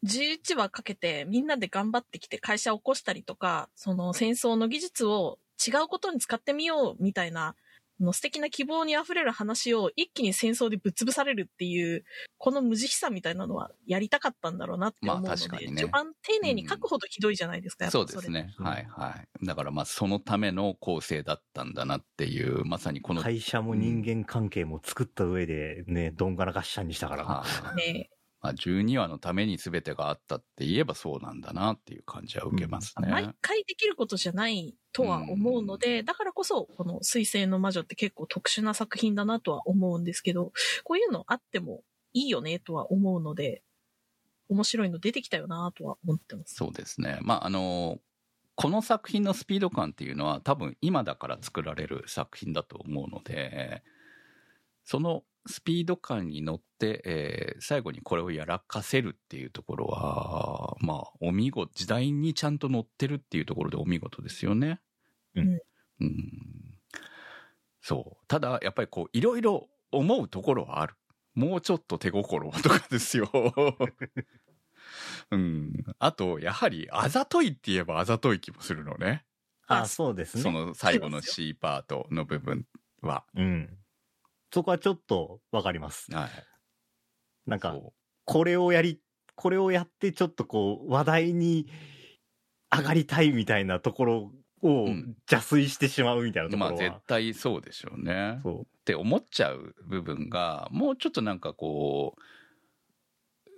11話かけてみんなで頑張ってきて会社を起こしたりとか、その戦争の技術を違うことに使ってみようみたいな、あの素敵な希望に溢れる話を一気に戦争でぶっ潰されるっていう、この無慈悲さみたいなのはやりたかったんだろうなって思うので、まあ確かにね序盤丁寧に書くほどひどいじゃないですか、やっぱそうですね。うんはいはい。だからまあそのための構成だったんだなっていう、まさにこの、会社も人間関係も作った上でね、どんがらがっしゃんにしたからね。まあ、12話のために全てがあったって言えばそうなんだなっていう感じは受けますね。毎回できることじゃないとは思うので、だからこそ、この水星の魔女って結構特殊な作品だなとは思うんですけど、こういうのあってもいいよねとは思うので、面白いの出てきたよなとは思ってます。そうですね。まあ、あの、この作品のスピード感っていうのは多分今だから作られる作品だと思うので、そのスピード感に乗って、えー最後にこれをやらかせるっていうところは、まあ、お見事、時代にちゃんと乗ってるっていうところでお見事ですよね。うんうんそう。ただ、やっぱりこう、いろいろ思うところはある。もうちょっと手心をとかですよ。うん。あと、やはり、あざといって言えばあざとい気もするのね。あ、そうですそね。の最後の C パートの部分は。うん。そこはちょっとわかります。はい。なんか、そこれをやり、これをやってちょっとこう、話題に上がりたいみたいなところをうん邪推してしまうみたいなう。まあ、ところは。絶対そうでしょうね。そって思っちゃう部分が、もうちょっとなんかこ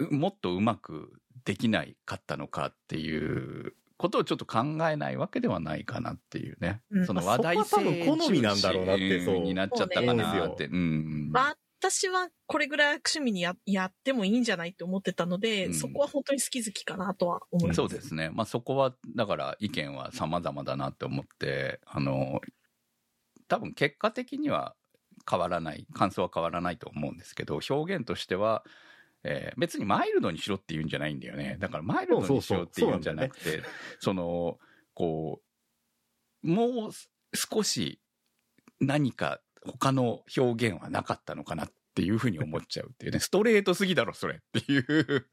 う、うもっとうまくできないかったのかっていうことをちょっと考えないわけではないかなっていうね。うんその話題性好みなんだろうなってそうになっちゃったかなって。うん。私はこれぐらい趣味にややってもいいんじゃないって思ってたので、うんそこは本当に好き好きかなとは思います。そうですね。まあそこは、だから意見は様々だなって思って、あの、多分結果的には変わらない、感想は変わらないと思うんですけど、表現としては、えー別にマイルドにしろって言うんじゃないんだよね。だからマイルドにしろっていうんじゃなくて、その、こう、もう少し何か他の表現はなかったのかなっていうふうに思っちゃうっていうね。ストレートすぎだろ、それっていう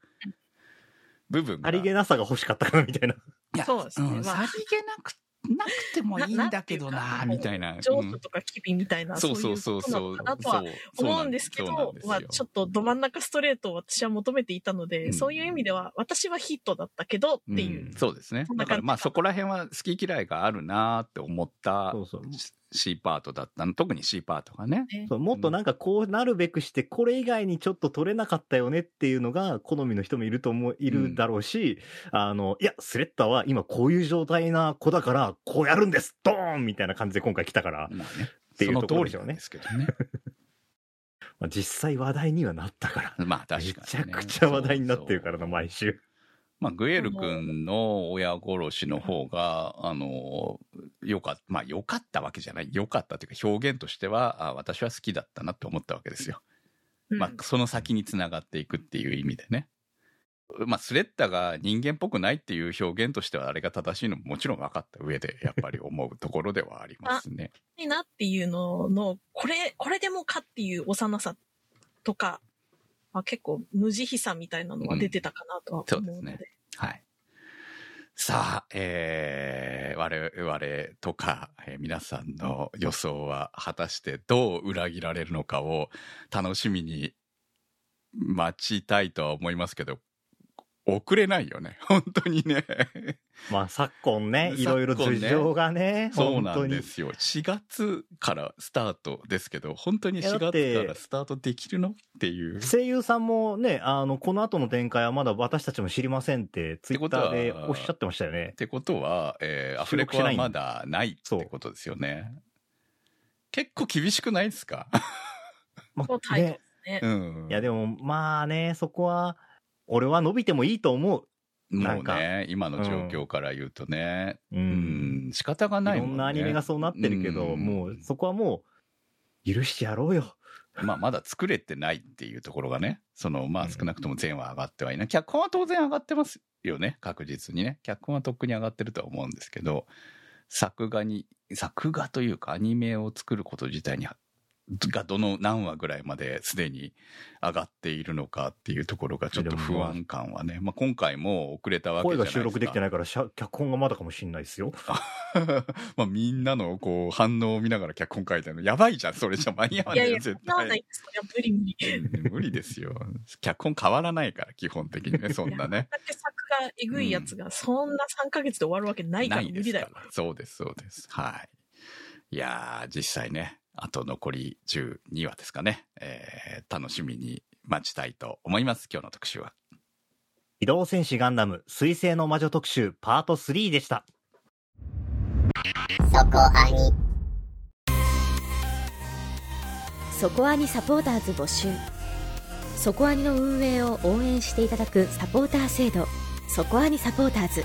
部分が。ありげなさが欲しかったかなみたいな。いやそうですねんまあさりげなく、なくてもいいんだけどな、みたいな。上うん手とか機微みたいな、そそううそういうそうそう。ことなのかなとはそう思うんですけどまあちょっとど真ん中ストレートを私は求めていたので、うんそういう意味では私はヒットだったけどっていう。うんそうですねだからまあそこら辺は好き嫌いがあるなって思ったそうそう。C パートだったの。特に C パートがね。ねそうもっとなんかこうなるべくして、これ以外にちょっと取れなかったよねっていうのが好みの人もいると思う、いるだろうし、あの、いや、スレッタは今こういう状態な子だから、こうやるんですドーンみたいな感じで今回来たから、まあね。ていうその通ところでしょうねりなんですけどね。まあ、実際話題にはなったから。まあ確かに、めね。ちゃくちゃ話題になってるからな、そうそう毎週。まあ、グエル君の親殺しの方が、あの、よかった、まあ、よかったわけじゃない。よかったというか、表現としては、あ私は好きだったなって思ったわけですよ。うんまあ、その先につながっていくっていう意味でね。まあ、スレッタが人間っぽくないっていう表現としては、あれが正しいのももちろん分かった上で、やっぱり思うところではありますね。いいなっていうのの、これ、これでもかっていう幼さとか、まあ、結構無慈悲さみたいなのは出てたかなとは思うので。うんそうですはい。さあ、えー、我々とか、えー皆さんの予想は果たしてどう裏切られるのかを楽しみに待ちたいとは思いますけど、遅れないよね。本当にね。まあ、昨今ね、いろいろ事情がね、そうな。んですよ。4月からスタートですけど、本当に4いやだって月からスタートできるのっていう。声優さんもね、あの、この後の展開はまだ私たちも知りませんって、ツイッターでおっしゃってましたよねっ。てことは、えー、アフレコはまだないってことですよね。結構厳しくないですか？まそうタイトねねうん。いや、でも、まあね、そこは、俺は伸びてもいいと思う。なもうね、今の状況から言うとね、う。うんん、仕方がないもんね。いろんなアニメがそうなってるけど、うんもう、そこはもう、許してやろうよ。まあ、まだ作れてないっていうところがね、その、まあ、うん少なくとも全話上がってはいない。脚本は当然上がってますよね、確実にね。脚本はとっくに上がってるとは思うんですけど、作画に、作画というかアニメを作ること自体に、がどの何話ぐらいまですでに上がっているのかっていうところがちょっと不安感はね、まあ、今回も遅れたわけじゃないですか。声が収録できてないから、しゃ脚本がまだかもしんないですよ。まあみんなのこう反応を見ながら脚本書いてるのやばいじゃんそれじゃ間に合わないよい。やいや、い対です。そりゃ無理無理。うん無理ですよ脚本変わらないから基本的にねそんなねだけ作がえぐいやつが、そんな3ヶ月で終わるわけないから無理だよ。そうですそうですはいいやー実際ねあと残り12話ですかね、えー楽しみに待ちたいと思います。今日の特集は。機動戦士ガンダム水星の魔女特集パート3でした。そこアニそこアニサポーターズ募集そこアニの運営を応援していただくサポーター制度そこアニサポーターズ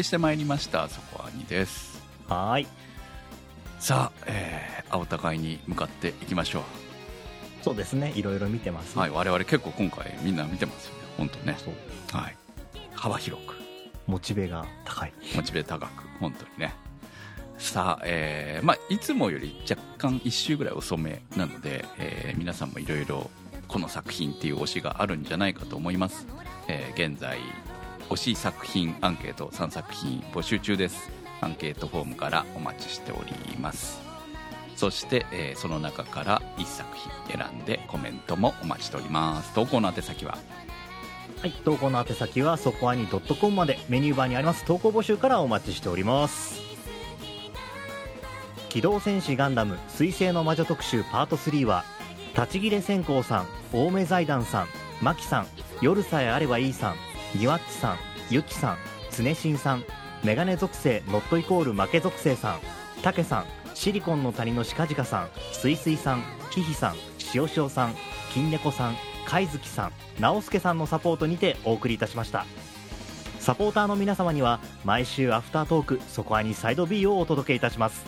りしてまいりました、そこはにです。はーい。さあ、えー、青高いに向かっていきましょそうですね。いろいろ見てます。う。はい、我々結構今回みんな見てますよね。本当ね。はい。幅広く。モチベが高い。モチベ高く本当にねさあ、えーまあ、いつもより若干1週ぐらい遅めなので、えー皆さんもいろいろこの作品っていう推しがあるんじゃないかと思います、えー現在推し作品アンケート3作品募集中ですアンケートフォームからお待ちしておりますそして、えーその中から1作品選んでコメントもお待ちしております投稿の宛先は？はい。投稿の宛先は、そこアニ .com までメニューバーにあります投稿募集からお待ちしております。機動戦士ガンダム水星の魔女特集パート3は、立ち切れ線香さん、青梅財団さん、マキさん、夜さえあればいいさん、ニワッチさん、ユキさん、常新さん、メガネ属性ノットイコール負け属性さん、タケさん、シリコンの谷の鹿鹿さん、すいすいさん、キヒさん、しおしおさん、金猫さん、貝月さん、直輔さんのサポートにてお送りいたしました。サポーターの皆様には毎週アフタートークそこアニサイド B をお届けいたします。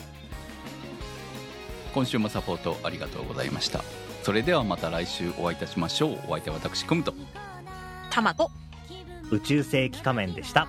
今週もサポートありがとうございました。それではまた来週お会いいたしましょう。お相手は私クムとタマと宇宙世紀仮面でした。